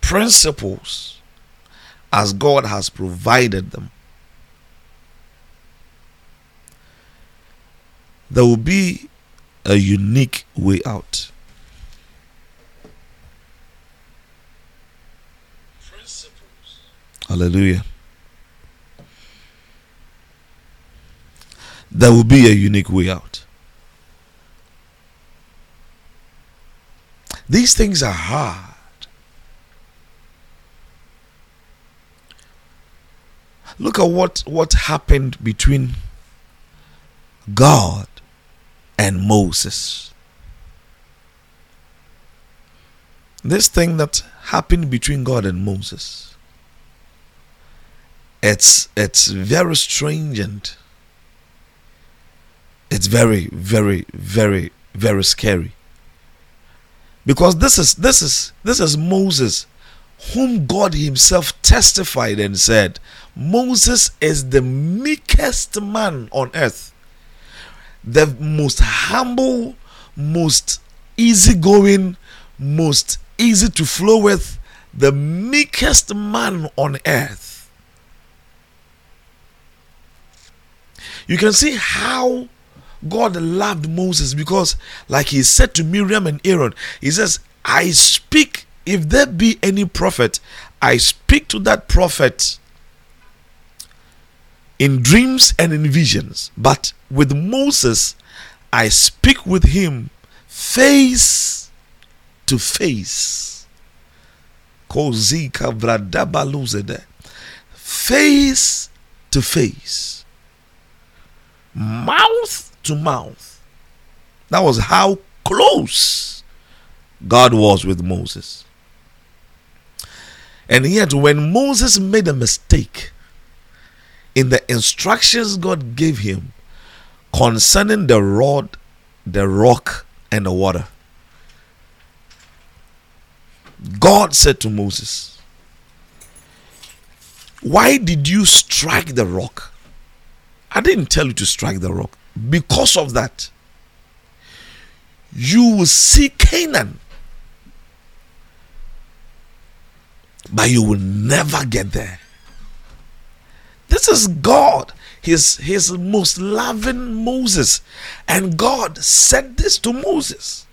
principles as God has provided them. There will be a unique way out. Hallelujah. There will be a unique way out. These things are hard. Look at what, what happened between God and Moses. This thing that happened between God and Moses. It's it's very strange and it's very, very, very, very scary. Because this is this is this is Moses whom God Himself testified and said, Moses is the meekest man on earth, the most humble, most easygoing, most easy to flow with, the meekest man on earth. You can see how God loved Moses because, like he said to Miriam and Aaron, he says, I speak if there be any prophet, I speak to that prophet in dreams and in visions. But with Moses, I speak with him face to face. Face to face. Mouth to mouth. That was how close God was with Moses. And yet, when Moses made a mistake in the instructions God gave him concerning the rod, the rock, and the water, God said to Moses, Why did you strike the rock? I didn't tell you to strike the rock. Because of that, you will see Canaan but you will never get there. This is God, his, his most loving Moses. And God said this to Moses.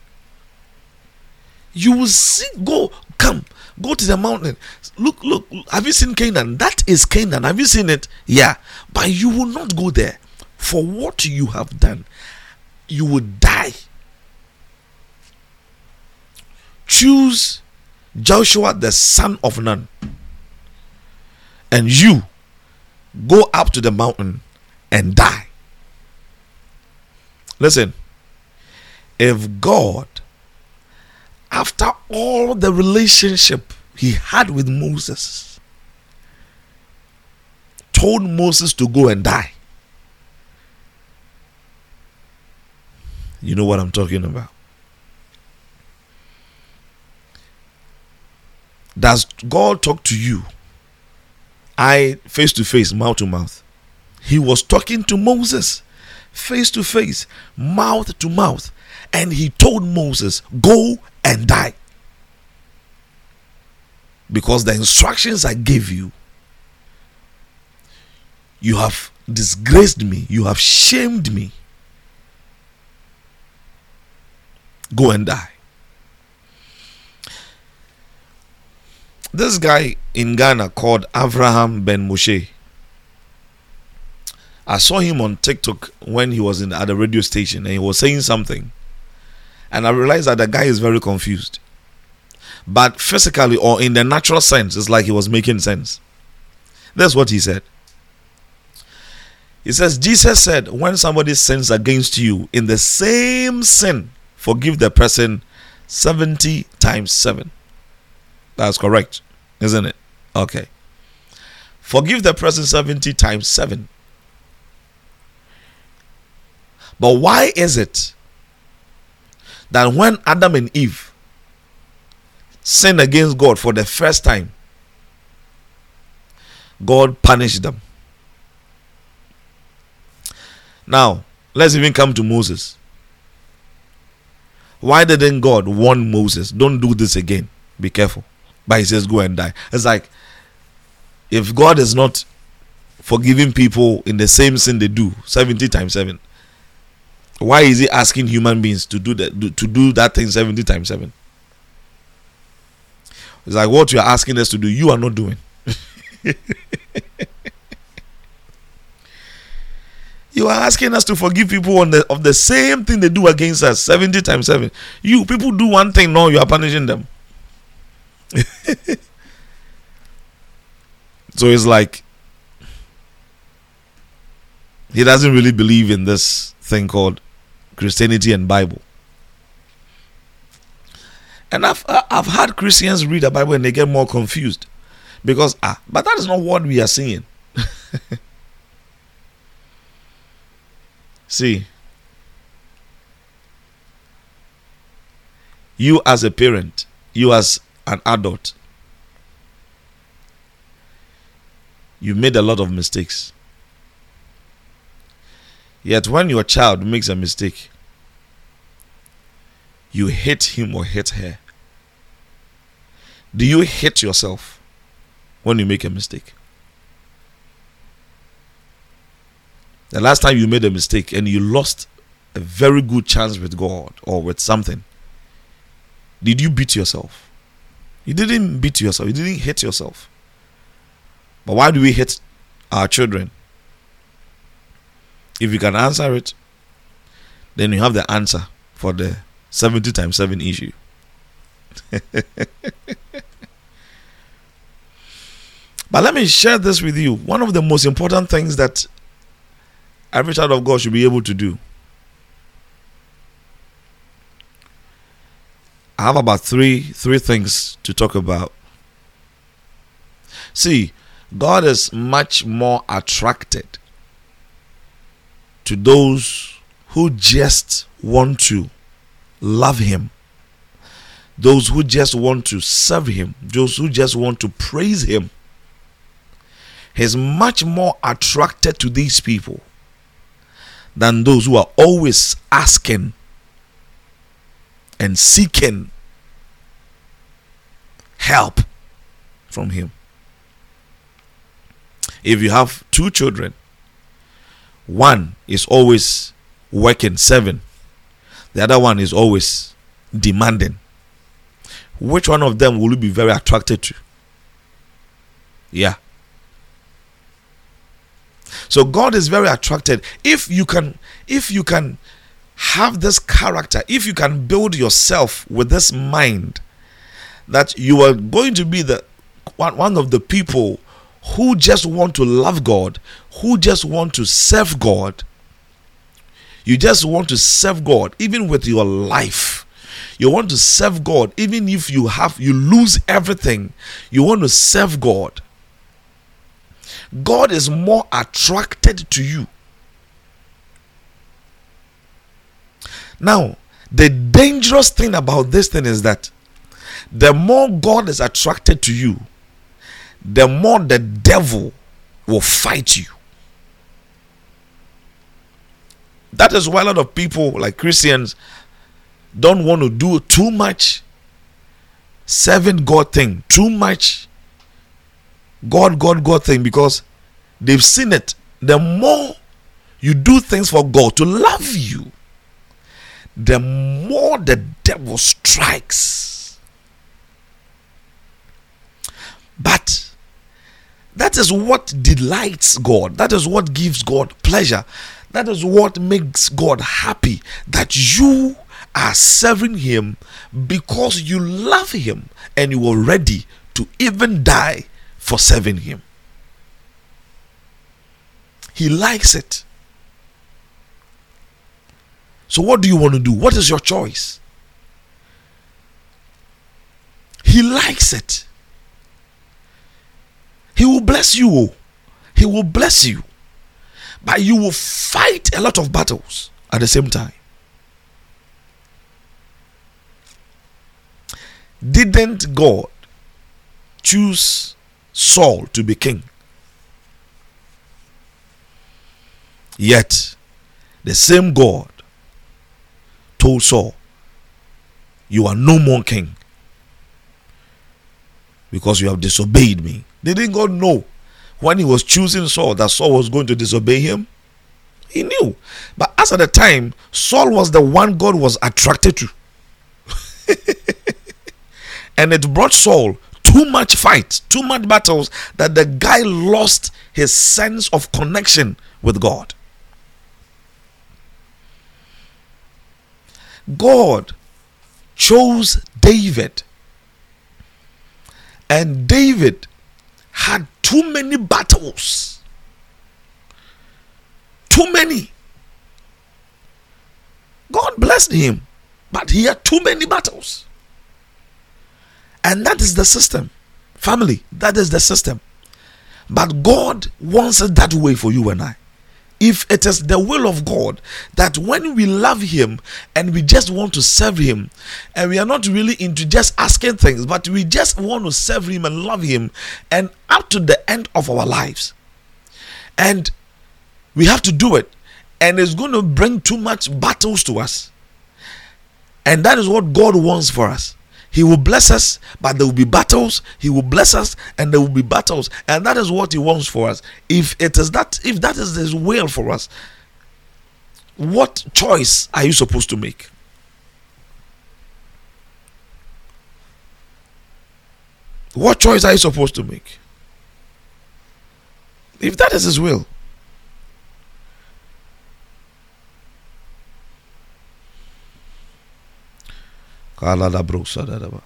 You will see, go, come, Go to the mountain. Look, look. Have you seen Canaan? That is Canaan. Have you seen it? Yeah. But you will not go there. For what you have done, you will die. Choose Joshua, the son of Nun, and you go up to the mountain and die. Listen, if God, after all the relationship he had with Moses, told Moses to go and die, you know what I'm talking about. Does God talk to you? I face to face, mouth to mouth. He was talking to Moses face to face, mouth to mouth, and he told Moses, Go and die. Because the instructions I gave you, you have disgraced me, you have shamed me. Go and die. This guy in Ghana called Avraham Ben Moshe. I saw him on TikTok when he was in at the radio station and he was saying something. And I realized that the guy is very confused. But physically or in the natural sense, it's like he was making sense. That's what he said. He says, Jesus said, when somebody sins against you in the same sin, forgive the person 70 times 7. That's correct, isn't it? Okay. Forgive the person 70 times 7. But why is it that when Adam and Eve sinned against God for the first time, God punished them? Now, let's even come to Moses. Why didn't God warn Moses, don't do this again? Be careful. But he says, go and die. It's like if God is not forgiving people in the same sin they do, 70 times 7, why is he asking human beings to do that to do that thing 70 times 7? It's like what you are asking us to do, you are not doing. you are asking us to forgive people on the of the same thing they do against us 70 times 7. You people do one thing, no, you are punishing them. so it's like he doesn't really believe in this thing called Christianity and Bible. And I've I've had Christians read the Bible and they get more confused because ah, but that is not what we are seeing. See, you as a parent, you as an adult, you made a lot of mistakes. Yet when your child makes a mistake, you hate him or hate her. Do you hate yourself when you make a mistake? The last time you made a mistake and you lost a very good chance with God or with something, did you beat yourself? You didn't beat yourself, you didn't hate yourself. But why do we hate our children? If you can answer it, then you have the answer for the 70 times 7 issue. but let me share this with you. One of the most important things that every child of God should be able to do. I have about three three things to talk about. See, God is much more attracted to those who just want to love Him, those who just want to serve Him, those who just want to praise Him. He's much more attracted to these people than those who are always asking and seeking help from Him. If you have two children, one is always working seven, the other one is always demanding. which one of them will you be very attracted to? Yeah. So God is very attracted. If you can, if you can have this character, if you can build yourself with this mind that you are going to be the one, one of the people who just want to love God, who just want to serve God. You just want to serve God even with your life. You want to serve God even if you have you lose everything. You want to serve God. God is more attracted to you. Now, the dangerous thing about this thing is that the more God is attracted to you, the more the devil will fight you. That is why a lot of people, like Christians, don't want to do too much serving God thing, too much God, God, God thing because they've seen it. The more you do things for God to love you, the more the devil strikes. But that is what delights God. That is what gives God pleasure. That is what makes God happy that you are serving Him because you love Him and you are ready to even die for serving Him. He likes it. So, what do you want to do? What is your choice? He likes it. He will bless you. oh. He will bless you. But you will fight a lot of battles at the same time. Didn't God choose Saul to be king? Yet, the same God told Saul, You are no more king because you have disobeyed me. Didn't God know when he was choosing Saul that Saul was going to disobey him? He knew. But as at the time, Saul was the one God was attracted to. and it brought Saul too much fight, too much battles that the guy lost his sense of connection with God. God chose David. And David had too many battles. Too many. God blessed him, but he had too many battles. And that is the system. Family, that is the system. But God wants it that way for you and I if it is the will of God that when we love Him and we just want to serve Him, and we are not really into just asking things, but we just want to serve Him and love Him, and up to the end of our lives, and we have to do it, and it's going to bring too much battles to us, and that is what God wants for us. He will bless us, but there will be battles. He will bless us, and there will be battles, and that is what He wants for us. If it is that, if that is His will for us, what choice are you supposed to make? What choice are you supposed to make? If that is His will, Da da ba.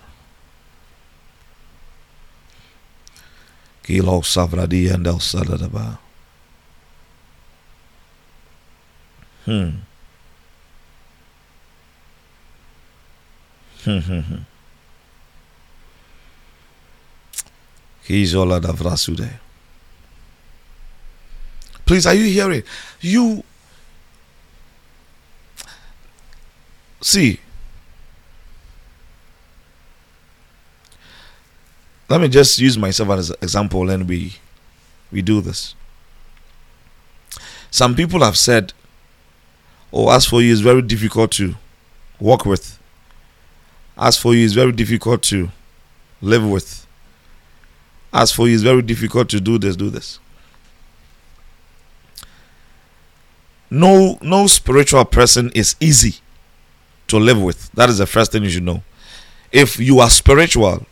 Kilo savradi and el sada da ba. Hmm. hmm, hmm, hmm. Kizola da vrasude. Please, are you hearing? You see let me just use myself as an example and we we do this. Some people have said oh as for you it's very difficult to work with. As for you it's very difficult to live with. As for you it's very difficult to do this do this. No no spiritual person is easy to live with. That is the first thing you should know. If you are spiritual,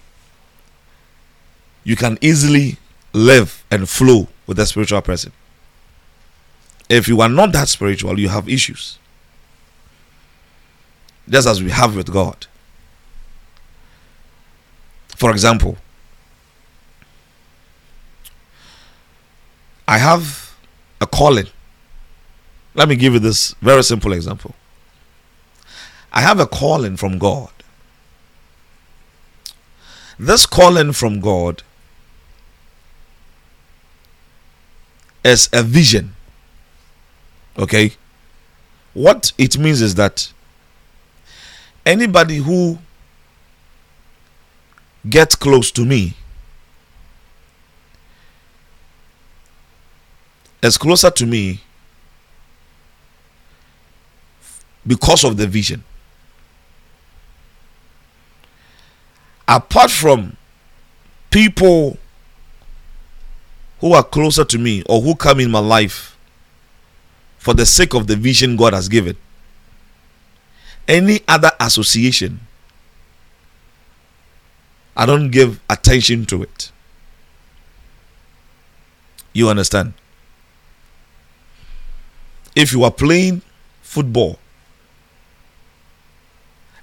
you can easily live and flow with a spiritual person. If you are not that spiritual, you have issues. Just as we have with God. For example, I have a calling. Let me give you this very simple example. I have a calling from God. This calling from God is a vision. Okay? What it means is that anybody who gets close to me is closer to me because of the vision. Apart from people who are closer to me or who come in my life for the sake of the vision God has given, any other association, I don't give attention to it. You understand? If you are playing football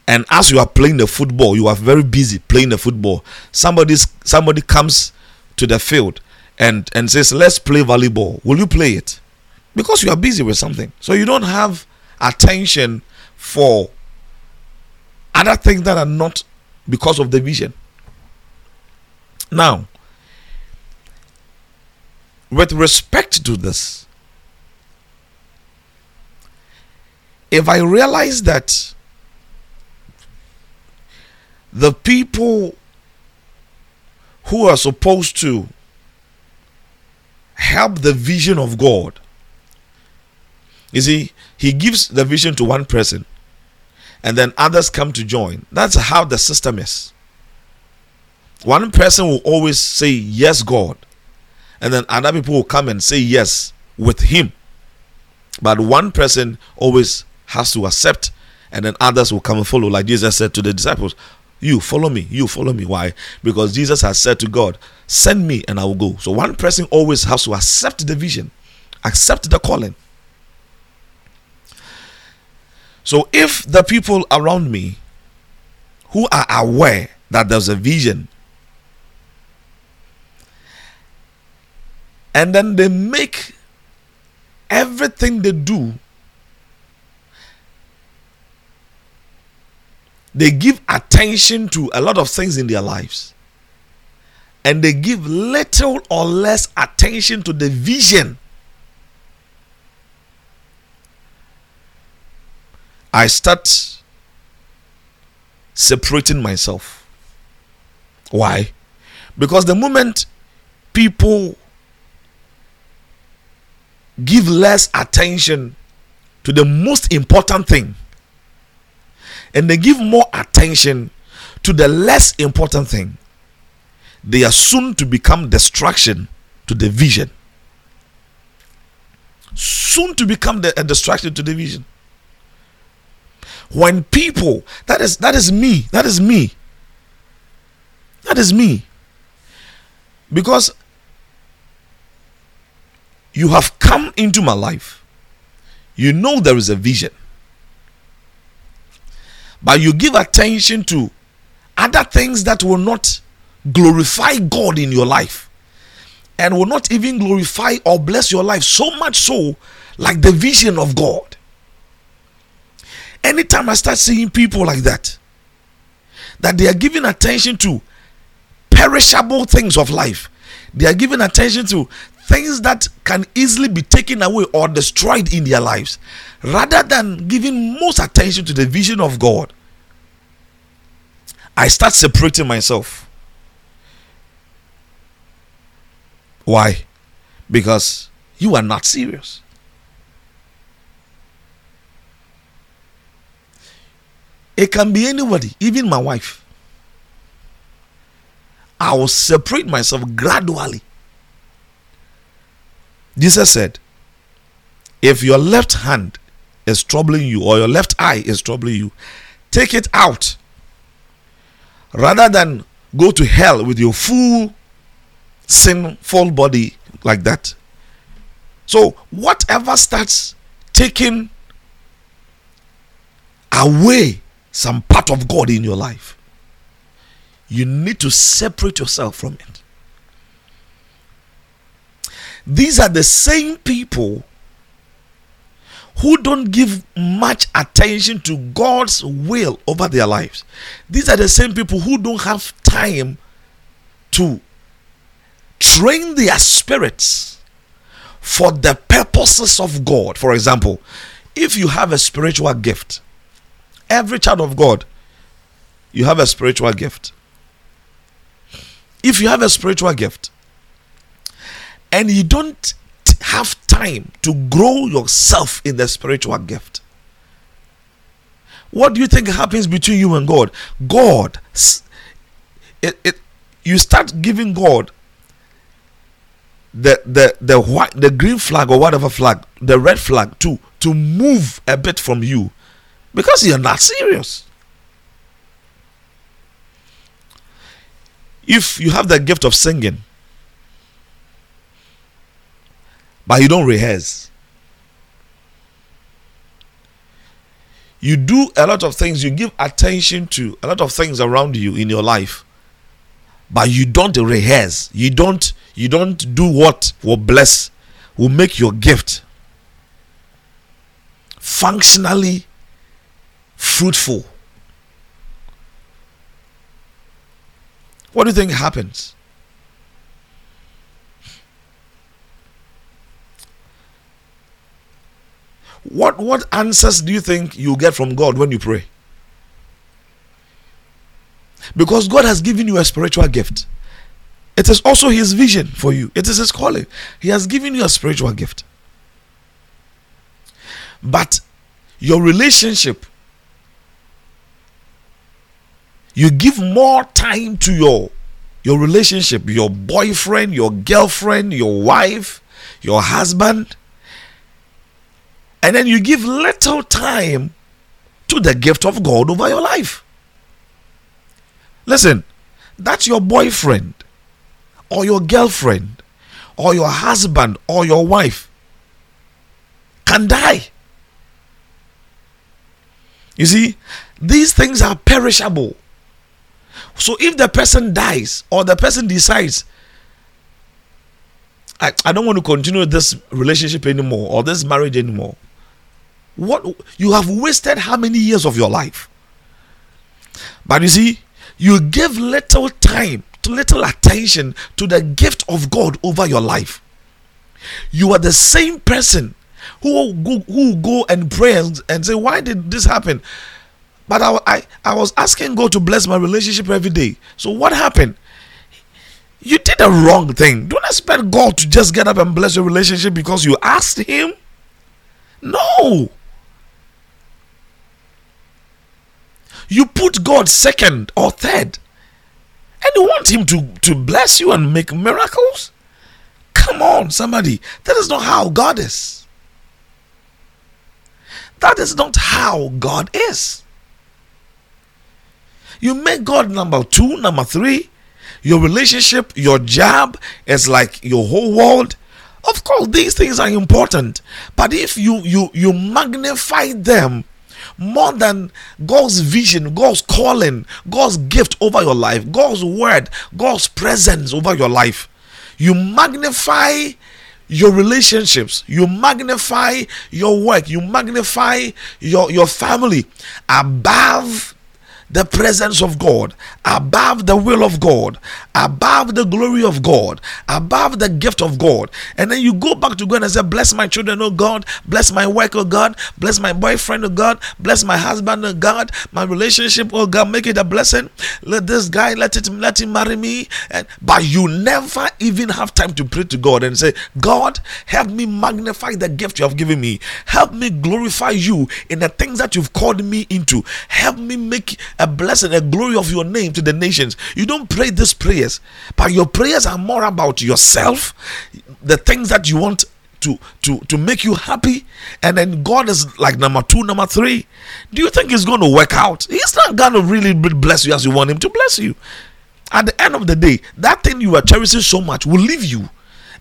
and as you are playing the football you are very busy playing the football somebody somebody comes to the field and and says let's play volleyball. Will you play it? Because you are busy with something. So you don't have attention for other things that are not because of the vision. Now with respect to this if i realize that the people who are supposed to help the vision of God. You see, he gives the vision to one person and then others come to join. That's how the system is. One person will always say, Yes, God. And then other people will come and say yes with him. But one person always has to accept, and then others will come and follow. Like Jesus said to the disciples, you follow me. You follow me. Why? Because Jesus has said to God, Send me and I will go. So one person always has to accept the vision, accept the calling. So if the people around me who are aware that there's a vision and then they make everything they do they give attention to a lot of things in their lives. And they give little or less attention to the vision. I start separating myself. Why? Because the moment people give less attention to the most important thing and they give more attention to the less important thing, they are soon to become distraction to the vision. Soon to become the, a distraction to the vision. When people, that is that is me, that is me. That is me. Because you have come into my life. You know there is a vision but you give attention to other things that will not glorify God in your life and will not even glorify or bless your life so much so like the vision of God. Anytime I start seeing people like that, that they are giving attention to perishable things of life, they are giving attention to things that can easily be taken away or destroyed in their lives rather than giving most attention to the vision of God. I start separating myself. Why? Because you are not serious. It can be anybody, even my wife. I will separate myself gradually Jesus said, if your left hand is troubling you or your left eye is troubling you, take it out. Rather than go to hell with your full sinful body like that. So, whatever starts taking away some part of God in your life, you need to separate yourself from it. These are the same people who don't give much attention to God's will over their lives. These are the same people who don't have time to train their spirits for the purposes of God. For example, if you have a spiritual gift, every child of God, you have a spiritual gift. If you have a spiritual gift and you don't have time to grow yourself in the spiritual gift, what do you think happens between you and God? God, it, it, you start giving God the the the white the green flag or whatever flag the red flag to to move a bit from you because you're not serious if you have the gift of singing but you don't rehearse. You do a lot of things. You give attention to a lot of things around you in your life. But you don't rehearse. You don't you don't do what will bless will make your gift functionally fruitful. What do you think happens what what answers do you think you get from god when you pray because God has given you a spiritual gift. It is also His vision for you, it is His calling. He has given you a spiritual gift. But your relationship, you give more time to your your relationship, your boyfriend, your girlfriend, your wife, your husband, and then you give little time to the gift of God over your life. Listen, that's your boyfriend or your girlfriend or your husband or your wife can die. You see, these things are perishable. So if the person dies or the person decides, I, I don't want to continue this relationship anymore or this marriage anymore, what you have wasted how many years of your life? But you see, you give little time, to little attention to the gift of God over your life. You are the same person who go, who go and pray and say, Why did this happen? But I, I, I was asking God to bless my relationship every day. So what happened? You did a wrong thing. Don't expect God to just get up and bless your relationship because you asked Him. No. You put God second or third. And you want Him to, to bless you and make miracles? Come on, somebody. That is not how God is. That is not how God is. You make God number two, number three. Your relationship, your job is like your whole world. Of course, these things are important. But if you you you magnify them more than God's vision, God's calling, God's gift over your life, God's word, God's presence over your life. You magnify your relationships, you magnify your work, you magnify your, your family above the presence of God, above the will of God, above the glory of God, above the gift of God. And then you go back to God and say, Bless my children, oh God, bless my work, oh God, bless my boyfriend, oh God, bless my husband, oh God, my relationship, oh God, make it a blessing. Let this guy let it let him marry me. And but you never even have time to pray to God and say, God, help me magnify the gift you have given me. Help me glorify you in the things that you've called me into. Help me make a blessing, a glory of your name to the nations. You don't pray these prayers, but your prayers are more about yourself, the things that you want to to to make you happy and then god is like number two number three. Do you think it's going to work out? He's not going to really bless you as you want him to bless you. At the end of the day that thing you are cherishing so much will leave you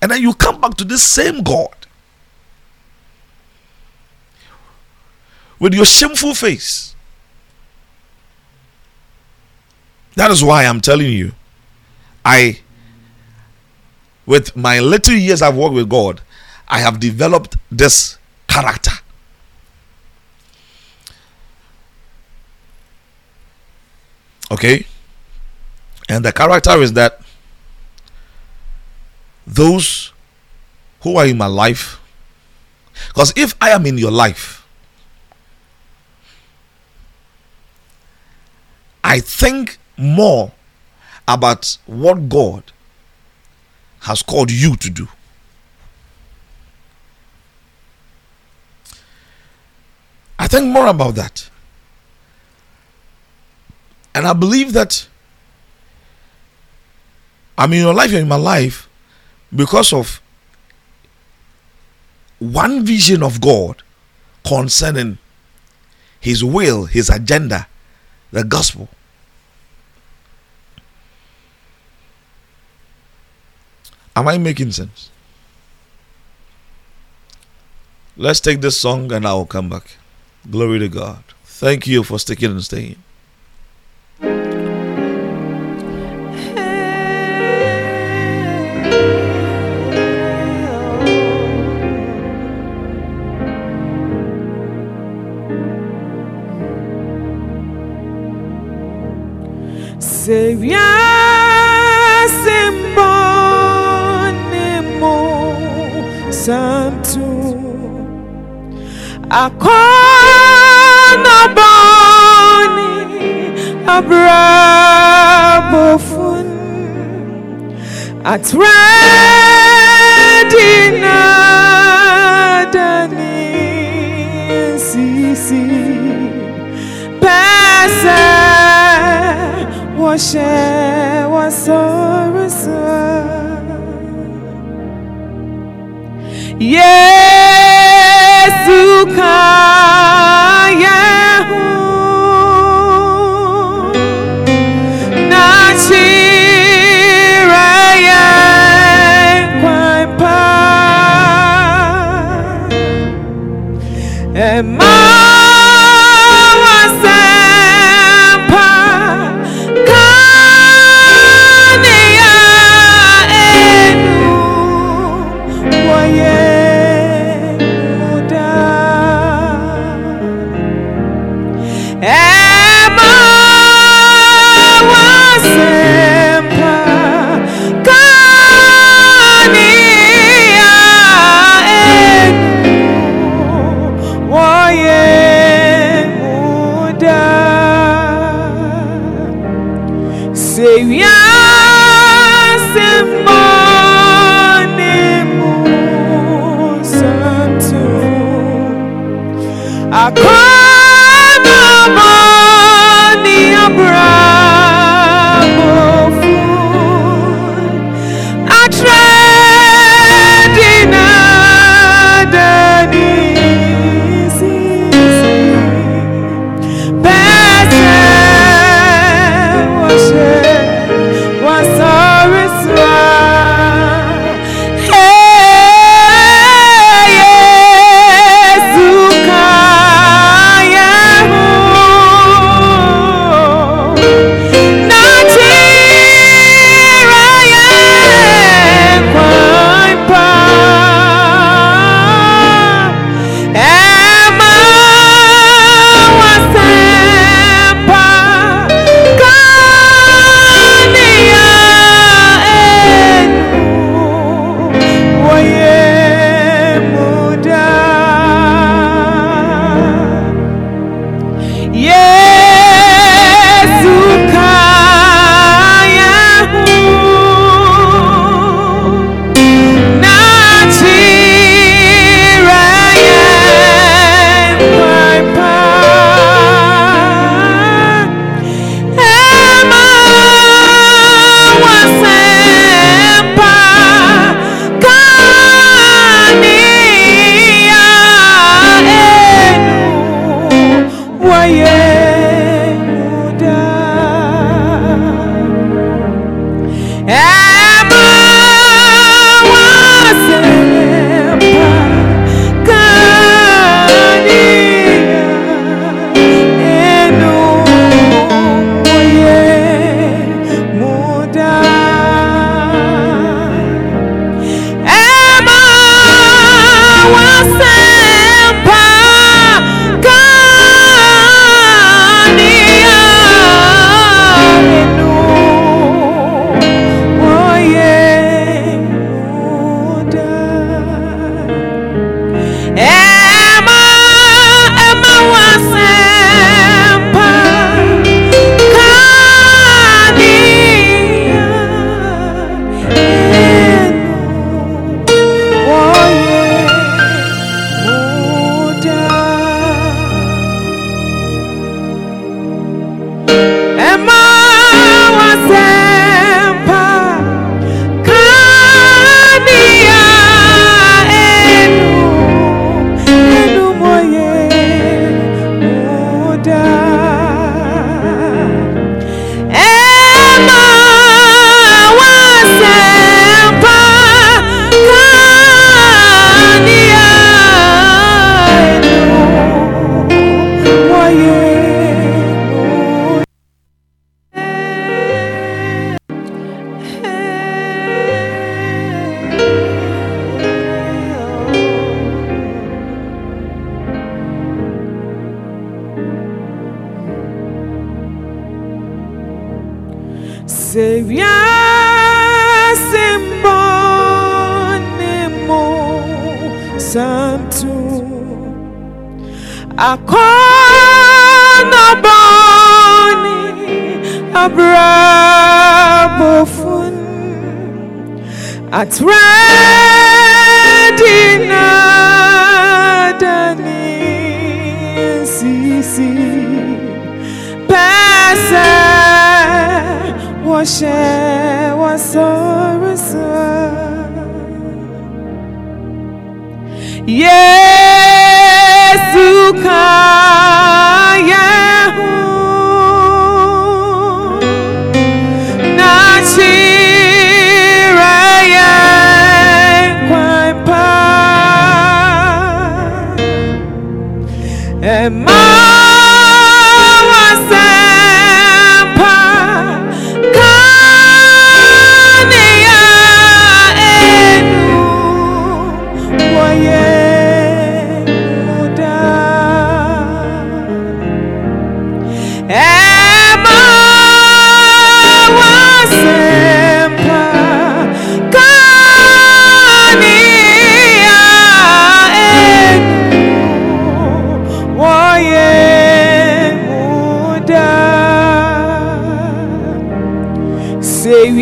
and then you come back to this same god with your shameful face that is why i'm telling you i with my little years I've worked with God, I have developed this character. Okay? And the character is that those who are in my life, because if I am in your life, I think more about what God has called you to do. I think more about that. And I believe that I'm in your life, you're in my life because of one vision of God concerning His will, His agenda, the gospel. Am I making sense? Let's take this song and I will come back. Glory to God. Thank you for sticking and staying. Santo. Akɔnɔ bɔni abrabofun atredina dani sisi. Pɛsɛ wɔhyɛ wɔsɔrɔsɔ. Yesu kayehu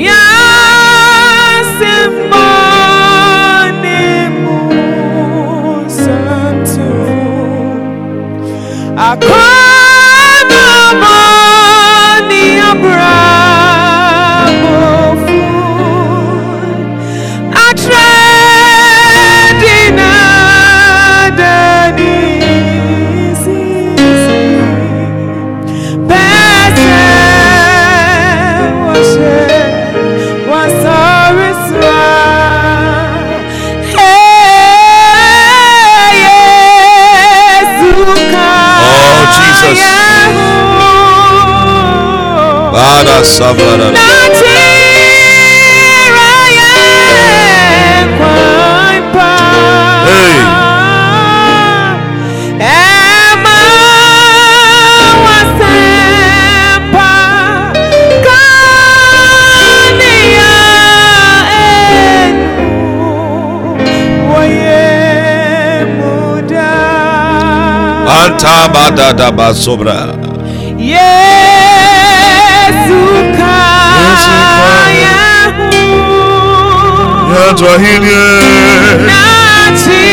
sewia Bada savara. Hey. Emma wasempa kania enu woye muda Anta bada da basobra. Yesu kaya Yatwahinie. Mawasempa.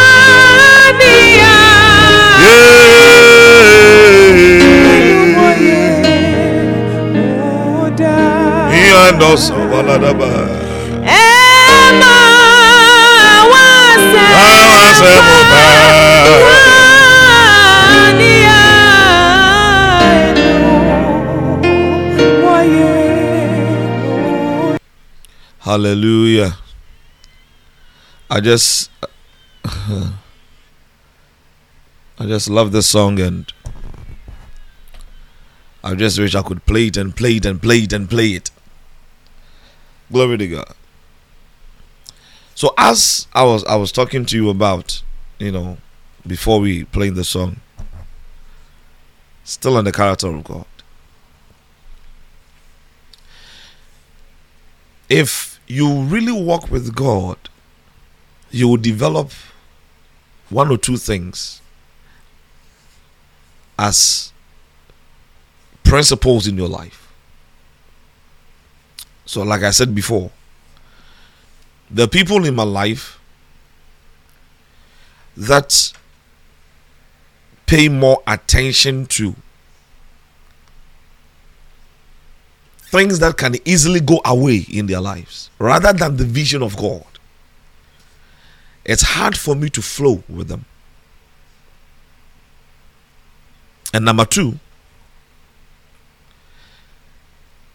Uh, Emma wasem, ah, Wasemo pano. Hallelujah. I just I just love this song and I just wish I could play it and play it and play it and play it. Glory to God. So as I was I was talking to you about, you know, before we played the song, Still on the character of God. If you really walk with God, you will develop one or two things as principles in your life. So, like I said before, the people in my life that pay more attention to things that can easily go away in their lives rather than the vision of God. It's hard for me to flow with them. And number two,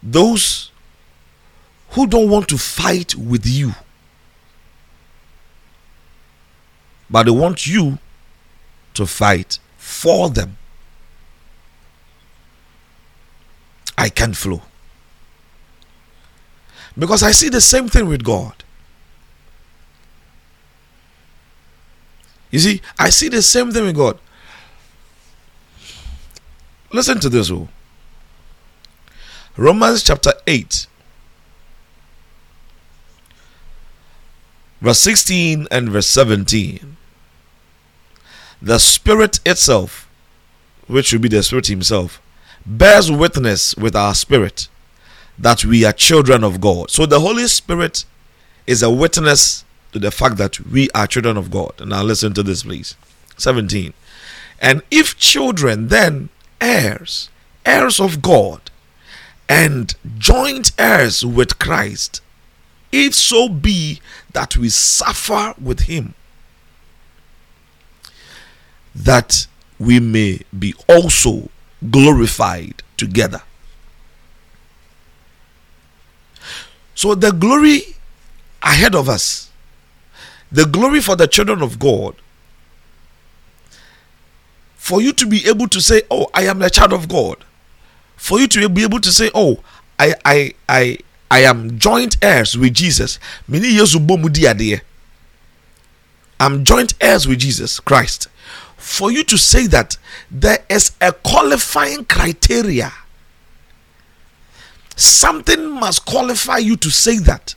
those who don't want to fight with you, but they want you to fight for them. I can't flow. Because I see the same thing with God. You see, I see the same thing with God. Listen to this. Oh. Romans chapter 8, verse 16 and verse 17. The Spirit itself, which will be the Spirit Himself, bears witness with our spirit that we are children of God. So the Holy Spirit is a witness to the fact that we are children of God. Now listen to this, please. 17. And if children, then heirs, heirs of God, and joint heirs with Christ, if so be that we suffer with him, that we may be also glorified together. So the glory ahead of us, the glory for the children of God, for you to be able to say, "Oh, I am a child of God," for you to be able to say, "Oh, I, I, I, I am joint heirs with Jesus." I'm joint heirs with Jesus Christ. For you to say that there is a qualifying criteria Something must qualify you to say that.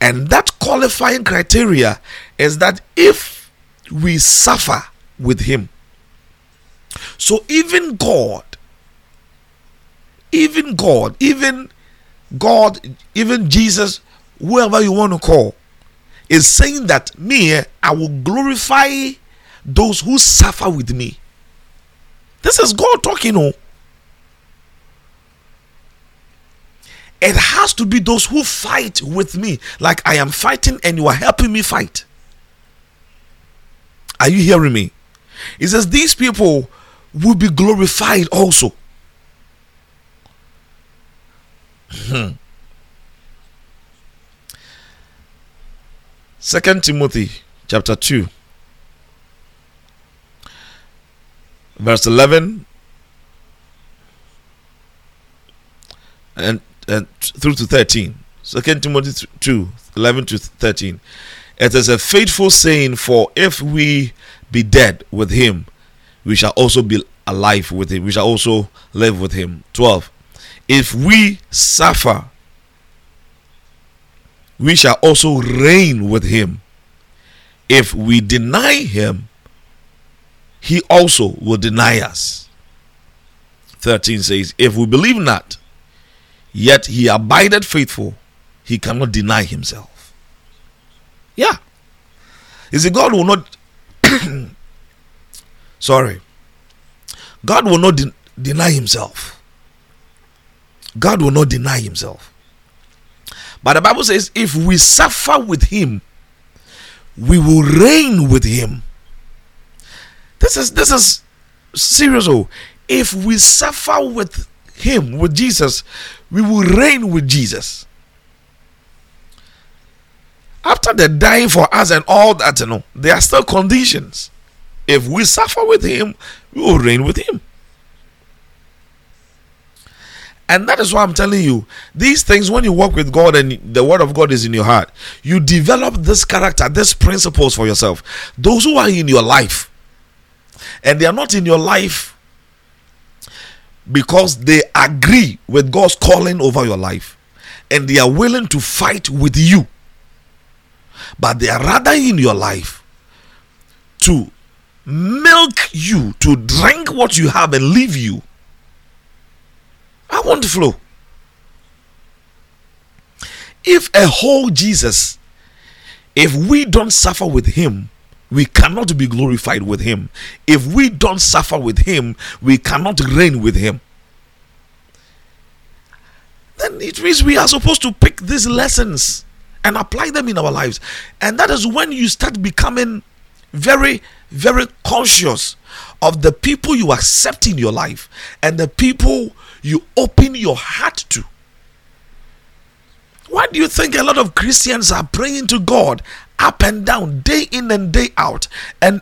And that qualifying criteria is that if we suffer with Him, so even God, even God, even God, even Jesus, whoever you want to call, is saying that me, eh, I will glorify those who suffer with me. This is God talking. Oh. it has to be those who fight with me, like I am fighting and you are helping me fight. Are you hearing me? He says, These people will be glorified also. Hmm. Hmm. Second Timothy chapter 2 verse 11 and and through to 13. Second Timothy 2 11 to 13. It is a faithful saying, for if we be dead with him, we shall also be alive with him. We shall also live with him. 12. If we suffer, we shall also reign with him. If we deny him, he also will deny us. 13 says, If we believe not, yet he abided faithful, he cannot deny himself. Yeah. You see, God will not, sorry, God will not de- deny himself. God will not deny himself. But the Bible says, if we suffer with him, we will reign with him. This is this is serious. Oh, if we suffer with him, with Jesus, we will reign with Jesus. After the dying for us and all that, you know, there are still conditions. If we suffer with him, we will reign with him. And that is why I'm telling you, these things, when you walk with God and the word of God is in your heart, you develop this character, these principles for yourself. Those who are in your life and they are not in your life because they agree with God's calling over your life and they are willing to fight with you. But they are rather in your life to milk you, to drink what you have and leave you. I want to flow. If a whole Jesus, if we don't suffer with him, we cannot be glorified with him. If we don't suffer with him, we cannot reign with him. Then it means we are supposed to pick these lessons and apply them in our lives. And that is when you start becoming very, very conscious of the people you accept in your life and the people you open your heart to. Why do you think a lot of Christians are praying to God up and down, day in and day out? And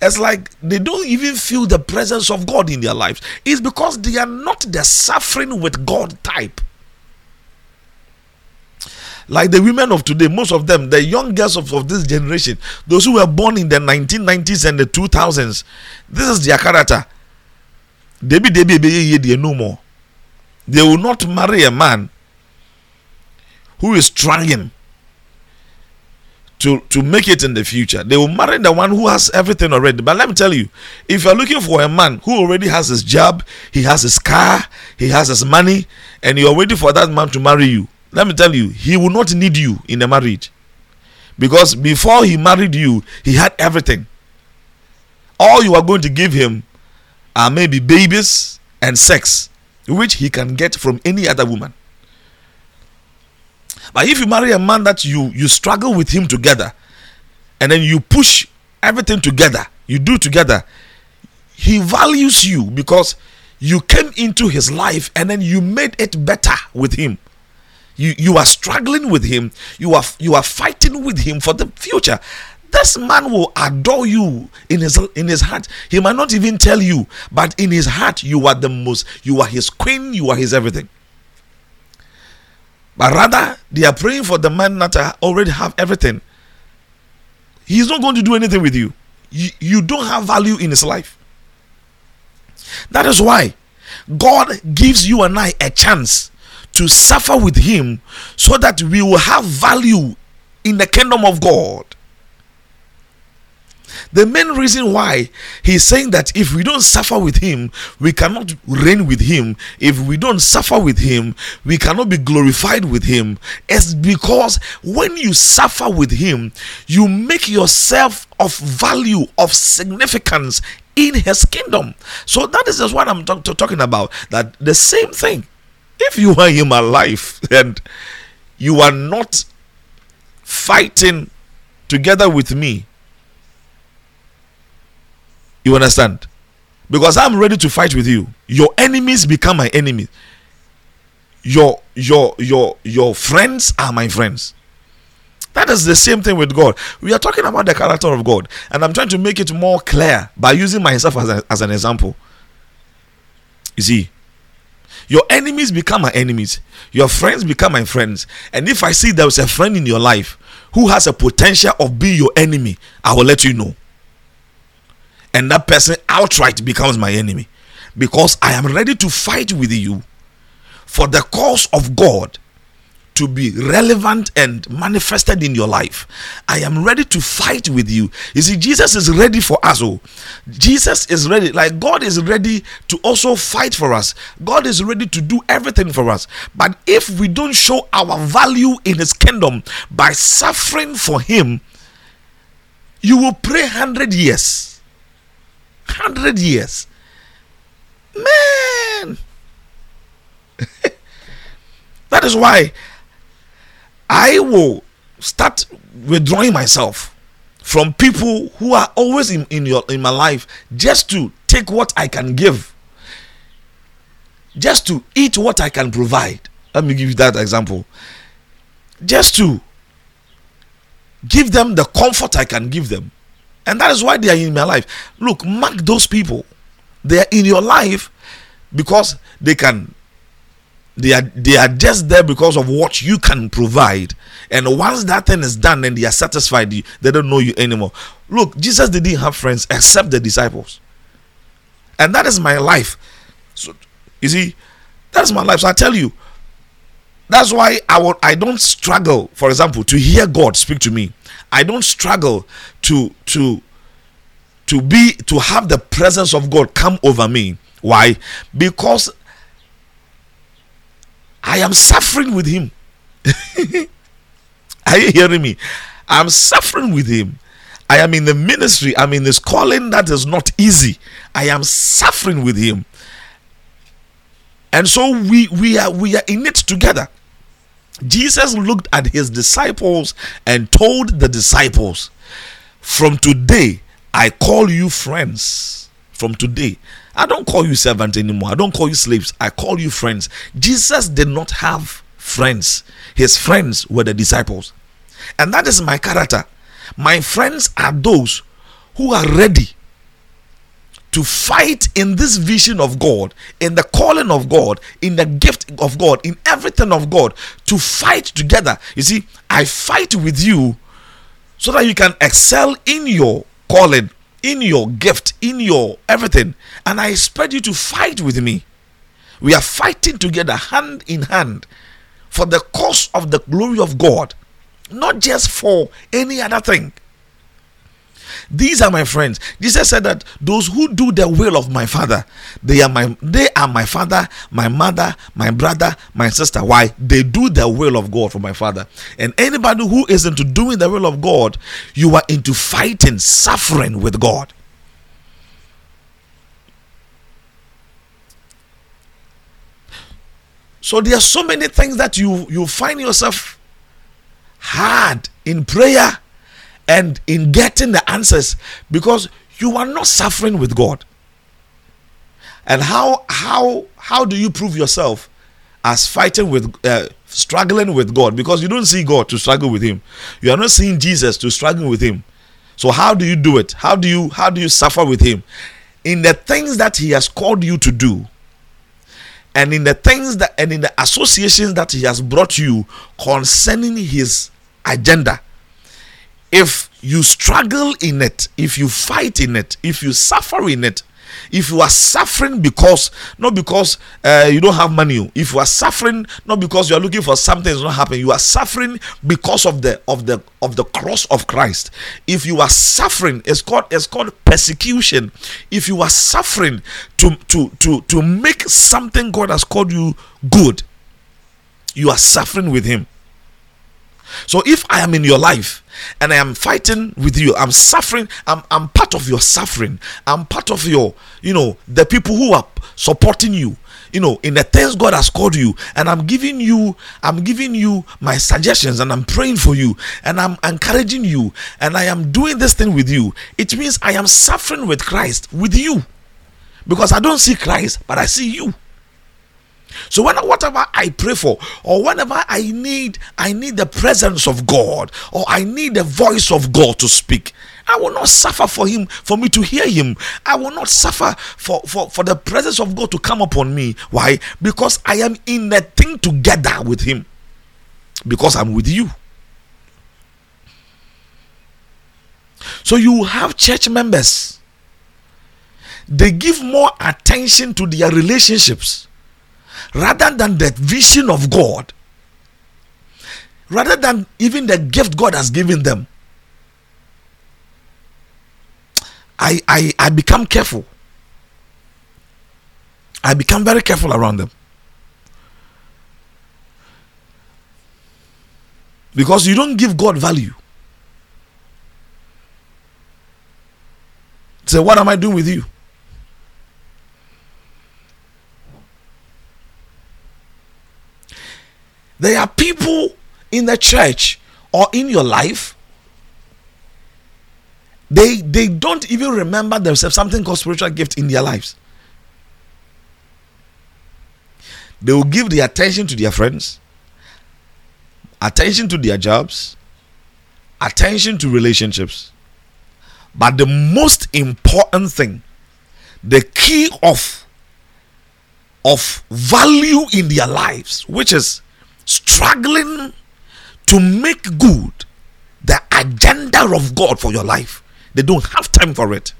it's like they don't even feel the presence of God in their lives. It's because they are not the suffering with God type. Like the women of today, most of them, the young girls of, of this generation, those who were born in the 1990s and the 2000s, this is their character. They be they be they no more. They will not marry a man who is trying to to make it in the future. They will marry the one who has everything already. But let me tell you, if you're looking for a man who already has his job, he has his car, he has his money, and you're waiting for that man to marry you, let me tell you, he will not need you in a marriage. Because before he married you, he had everything. All you are going to give him are maybe babies and sex, which he can get from any other woman. But if you marry a man that you you struggle with him together, and then you push everything together, you do together, he values you because you came into his life and then you made it better with him you you are struggling with him. You are you are fighting with him for the future. This man will adore you in his in his heart. He might not even tell you but in his heart you are the most you are his queen you are his everything. But rather they are praying for the man that already have everything. He's not going to do anything with you. You, you don't have value in his life. That is why god gives you and i a chance to suffer with him so that we will have value in the kingdom of God. The main reason why he's saying that if we don't suffer with him, we cannot reign with him. If we don't suffer with him, we cannot be glorified with him. Is because when you suffer with him, you make yourself of value, of significance in his kingdom. So that is just what I'm talk- talking about. That the same thing if you are in my life and you are not fighting together with me, you understand? Because I'm ready to fight with you. Your enemies become my enemies. Your your your your friends are my friends. That is the same thing with God. We are talking about the character of God, and I'm trying to make it more clear by using myself as, a, as an example. You see, your enemies become my enemies. Your friends become my friends. And if I see there is a friend in your life who has a potential of being your enemy, I will let you know. And that person outright becomes my enemy because I am ready to fight with you for the cause of God to be relevant and manifested in your life. I am ready to fight with you. You see, Jesus is ready for us. Oh, Jesus is ready. Like God is ready to also fight for us. God is ready to do everything for us. But if we don't show our value in His kingdom by suffering for Him, you will pray 100 years. 100 years. Man. that is why I will start withdrawing myself from people who are always in, in your in my life just to take what I can give. Just to eat what I can provide. Let me give you that example. Just to give them the comfort I can give them. And that is why they are in my life. Look, mark those people. They are in your life because they can they are they are just there because of what you can provide and once that thing is done and they are satisfied they don't know you anymore look jesus didn't have friends except the disciples and that is my life so You see, that's my life. So I tell you, that's why I will, I don't struggle, for example, to hear God speak to me. I don't struggle to to to be to have the presence of God come over me. Why? Because I am suffering with him. Are you hearing me? I'm suffering with him. I am in the ministry. I'm in this calling that is not easy. I am suffering with him. And so we we are we are in it together. Jesus looked at his disciples and told the disciples, From today, I call you friends. From today, I don't call you servants anymore. I don't call you slaves. I call you friends. Jesus did not have friends, his friends were the disciples. And that is my character. My friends are those who are ready to fight in this vision of God, in the calling of God, in the gift of God, in everything of God, to fight together. You see, I fight with you so that you can excel in your calling, in your gift, in your everything. And I expect you to fight with me. We are fighting together, hand in hand, for the cause of the glory of God, not just for any other thing. These are my friends. Jesus said that those who do the will of my father, they are my they are my father, my mother, my brother, my sister. Why? They do the will of God for my father. And anybody who is into doing the will of God, you are into fighting, suffering with God. So there are so many things that you you find yourself hard in prayer and in getting the answers because you are not suffering with God. And how how how do you prove yourself as fighting with uh, struggling with God because you don't see God to struggle with him. You are not seeing Jesus to struggle with him. So how do you do it? How do you how do you suffer with him? In the things that he has called you to do and in the things that and in the associations that he has brought you concerning his agenda if you struggle in it if you fight in it if you suffer in it if you are suffering because not because uh, you don't have money if you are suffering not because you are looking for something that's not happening you are suffering because of the of the of the cross of christ. If you are suffering it's called it's called persecution. If you are suffering to to to to make something god has called you good you are suffering with him so if I am in your life and I am fighting with you, I'm suffering, I'm, I'm part of your suffering, I'm part of your, you know, the people who are supporting you, you know, in the things God has called you, and I'm giving you, I'm giving you my suggestions and I'm praying for you and I'm encouraging you and I am doing this thing with you. It means I am suffering with Christ with you because I don't see Christ, but I see you. So when whatever I pray for, or whenever I need, I need the presence of God, or I need the voice of God to speak. I will not suffer for him, for me to hear him. I will not suffer for, for, for the presence of God to come upon me. Why? Because I am in the thing together with him. Because I'm with you. So you have church members. They give more attention to their relationships rather than the vision of God, rather than even the gift God has given them, I, I, I become careful. I become very careful around them. Because you don't give God value. Say, what am I doing with you? There are people in the church or in your life. They they don't even remember themselves something called spiritual gift in their lives. They will give the attention to their friends, attention to their jobs, attention to relationships. But the most important thing, the key of of value in their lives, which is struggling to make good the agenda of God for your life. They don't have time for it.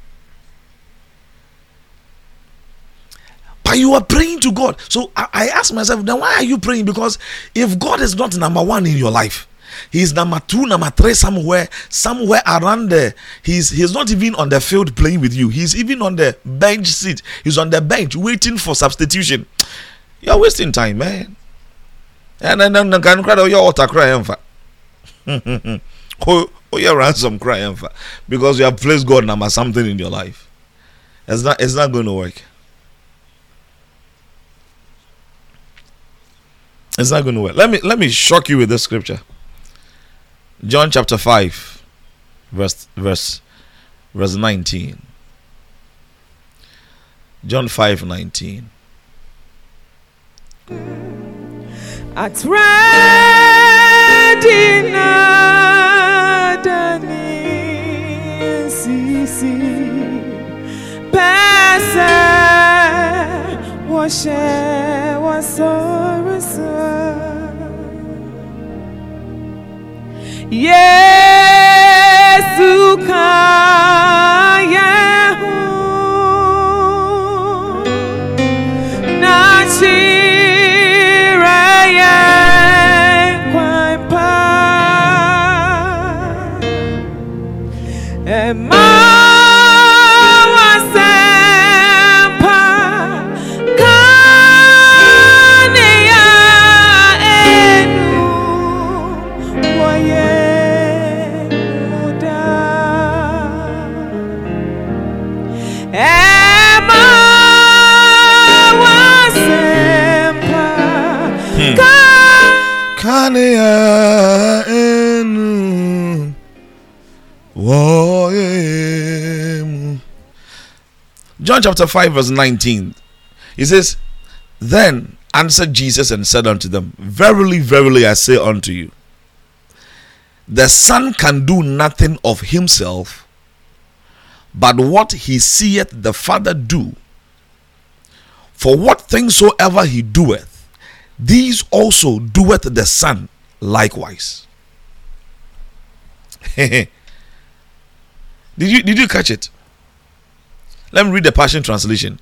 But you are praying to God. So I, I ask myself, then why are you praying? Because if God is not number one in your life, He's number two, number three, somewhere, somewhere around there. He's he's not even on the field playing with you. He's even on the bench seat. He's on the bench waiting for substitution. You're wasting time, man. And then the can cry oh, your water cry eh, Oh, oh, your ransom cry eh, because you have placed God number something in your life. It's not it's not going to work. It's not going to work. Let me let me shock you with this scripture. John chapter 5 verse verse verse 19. John 5 19. At ready Dani Sisi. Pese Washe Wasorasa Yesu Kayehu John chapter 5, verse 19. He says, Then answered Jesus and said unto them, Verily, verily, I say unto you, the Son can do nothing of himself, but what he seeth the Father do. For what things soever he doeth, these also doeth the Son likewise. did you did you catch it? Let me read the Passion Translation.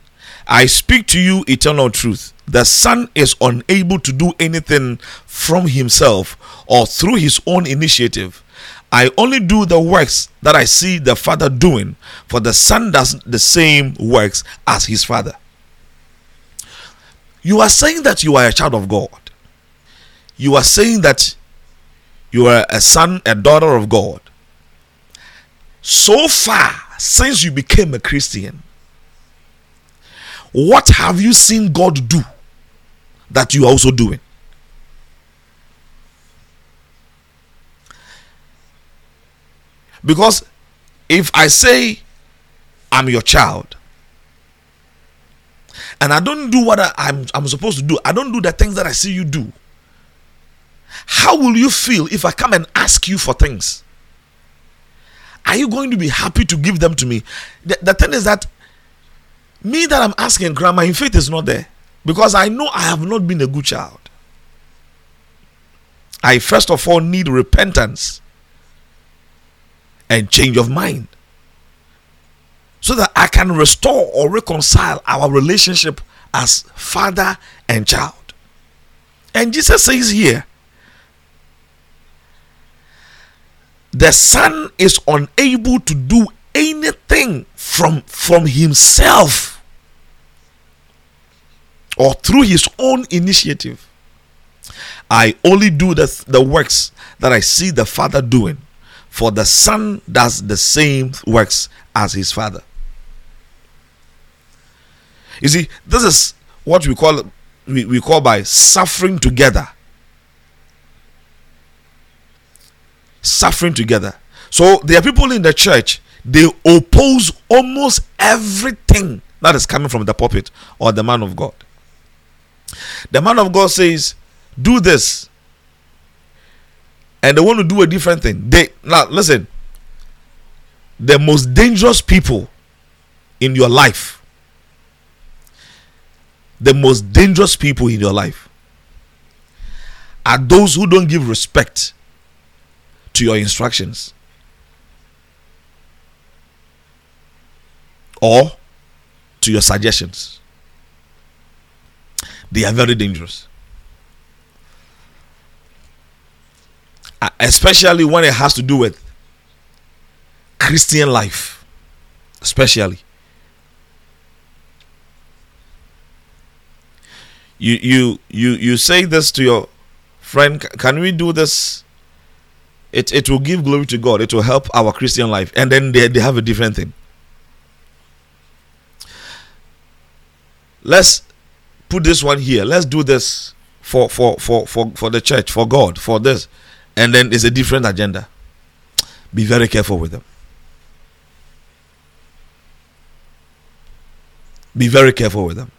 I speak to you eternal truth. The Son is unable to do anything from himself or through his own initiative. I only do the works that I see the Father doing, for the Son does the same works as his Father. You are saying that you are a child of God. You are saying that you are a son, a daughter of God. So far, since you became a Christian, what have you seen God do that you are also doing? Because if I say I'm your child and I don't do what I, am I'm supposed to do, I don't do the things that I see you do, how will you feel if I come and ask you for things? Are you going to be happy to give them to me? The, the thing is that me that I'm asking, grandma, in faith is not there because I know I have not been a good child. I first of all need repentance and change of mind so that I can restore or reconcile our relationship as father and child. And Jesus says here, the son is unable to do anything from from himself or through his own initiative. I only do the, the works that i see the father doing for the son does the same works as his father. You see this is what we call we, we call by suffering together suffering together. So there are people in the church, they oppose almost everything that is coming from the pulpit or the man of God. The man of God says, Do this. And they want to do a different thing. They now listen. The most dangerous people in your life, the most dangerous people in your life are those who don't give respect to your instructions or to your suggestions. they are very dangerous. Uh, Especially when it has to do with Christian life. Especially. You you you you say this to your friend, can we do this? It it will give glory to God, it will help our Christian life, and then they, they have a different thing. Let's put this one here. Let's do this for for for for for the church, for God, for this, and then it's a different agenda. Be very careful with them. Be very careful with them.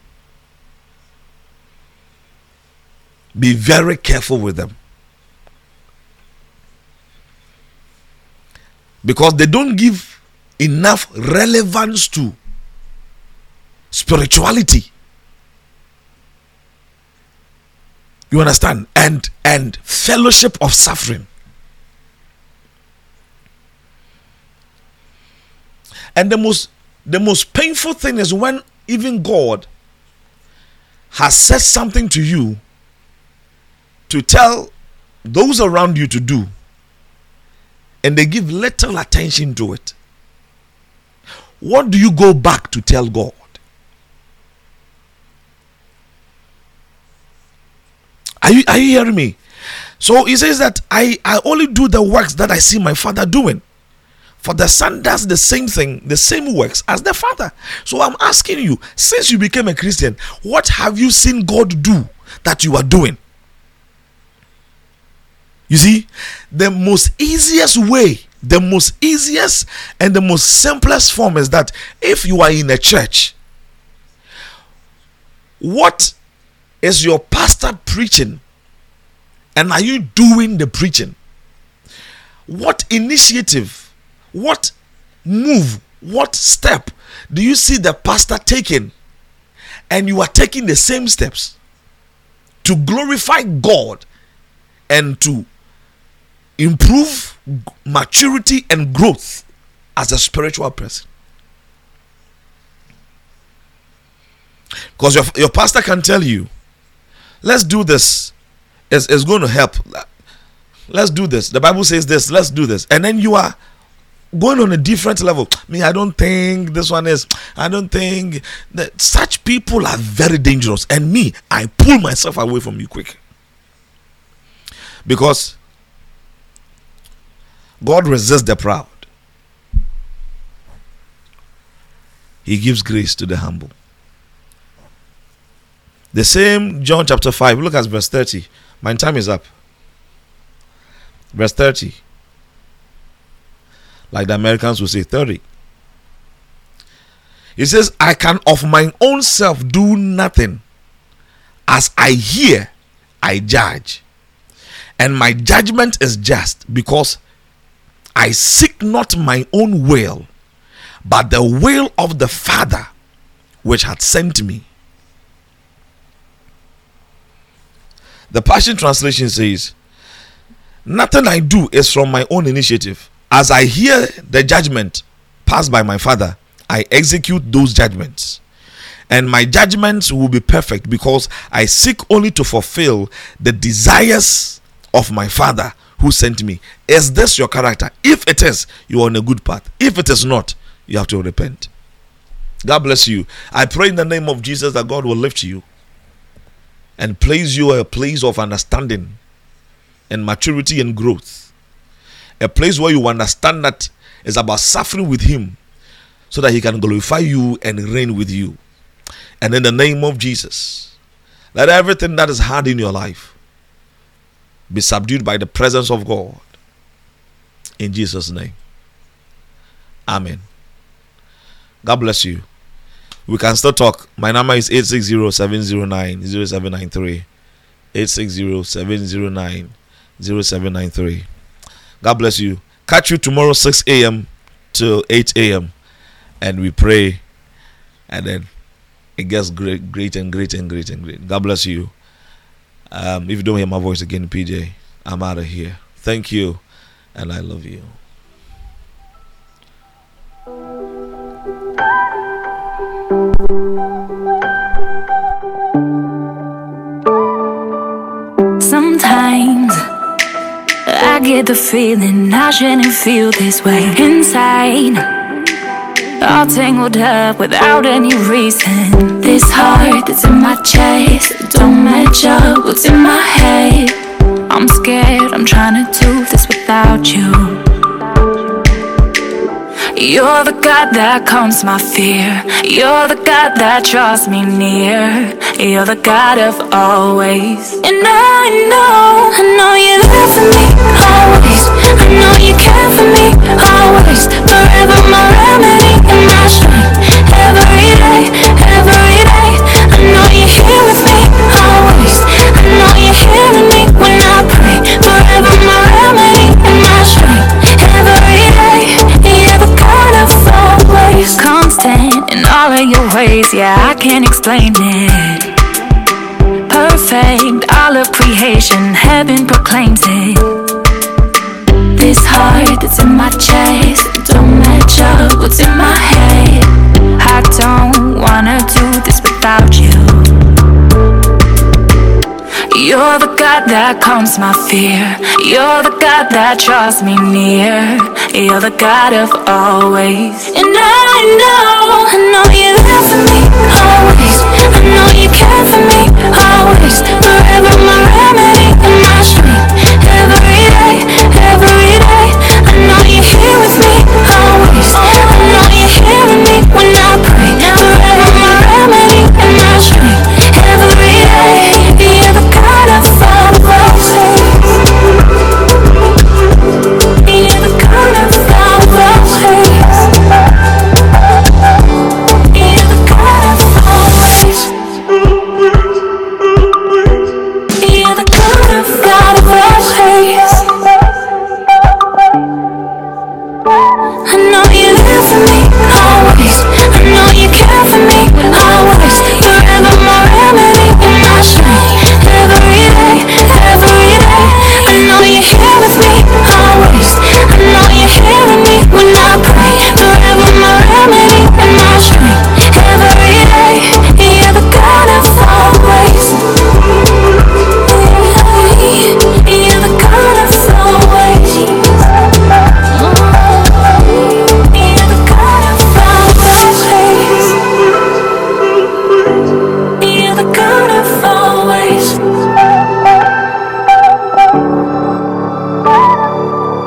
Be very careful with them. Because they don't give enough relevance to spirituality. You understand? And and fellowship of suffering. And the most the most painful thing is when even God has said something to you to tell those around you to do, and they give little attention to it. What do you go back to tell God? Are you are you hearing me? So he says that I, I only do the works that I see my father doing. For the son does the same thing, the same works as the father. So I'm asking you, since you became a Christian, what have you seen God do that you are doing? You see, the most easiest way, the most easiest and the most simplest form is that if you are in a church, what is your pastor preaching? And are you doing the preaching? What initiative, what move, what step do you see the pastor taking? And you are taking the same steps to glorify God and to improve maturity and growth as a spiritual person. Because your, your pastor can tell you, let's do this. It's, it's going to help. Let's do this. The Bible says this. Let's do this. And then you are going on a different level. Me, I don't think this one is. I don't think that such people are very dangerous. And me, I pull myself away from you quick. Because God resists the proud. He gives grace to the humble. The same John chapter 5, look at verse 30. My time is up. Verse 30. Like the Americans will say 30. He says, I can of my own self do nothing. As I hear, I judge. And my judgment is just because I seek not my own will, but the will of the Father which hath sent me. The Passion Translation says, Nothing I do is from my own initiative. As I hear the judgment passed by my Father, I execute those judgments. And my judgments will be perfect because I seek only to fulfill the desires of my Father who sent me. Is this your character? If it is, you are on a good path. If it is not, you have to repent. God bless you. I pray in the name of Jesus that God will lift you and place you a place of understanding and maturity and growth. A place where you understand that it's about suffering with Him so that He can glorify you and reign with you. And in the name of Jesus, let everything that is hard in your life be subdued by the presence of God. In Jesus' name. Amen. God bless you. We can still talk. My number is 860 709 0793. 860 709 0793. God bless you. Catch you tomorrow 6 a.m. to 8 a.m. And we pray. And then it gets great, great and great and great and great. God bless you. Um, if you don't hear my voice again, PJ, I'm out of here. Thank you, and I love you. Sometimes I get the feeling I shouldn't feel this way inside, all tangled up without any reason. This heart that's in my chest don't match up what's in my head. I'm scared, I'm trying to do this without you. You're the God that calms my fear. You're the God that draws me near. You're the God of always. And I know, I know you're there for me always. I know you care for me always. Forever my remedy and my strength. Every day, hearing me when I pray. Forever my remedy and my strength. Every day, you're God of always. Constant in all of your ways, yeah, I can't explain it. Perfect, all of creation, heaven proclaims it. This heart that's in my chest don't match up what's in my head. I don't wanna do this without you. You're the God that calms my fear. You're the God that draws me near. You're the God of always. And I know, I know you there for me always. I know you care for me always. Forever my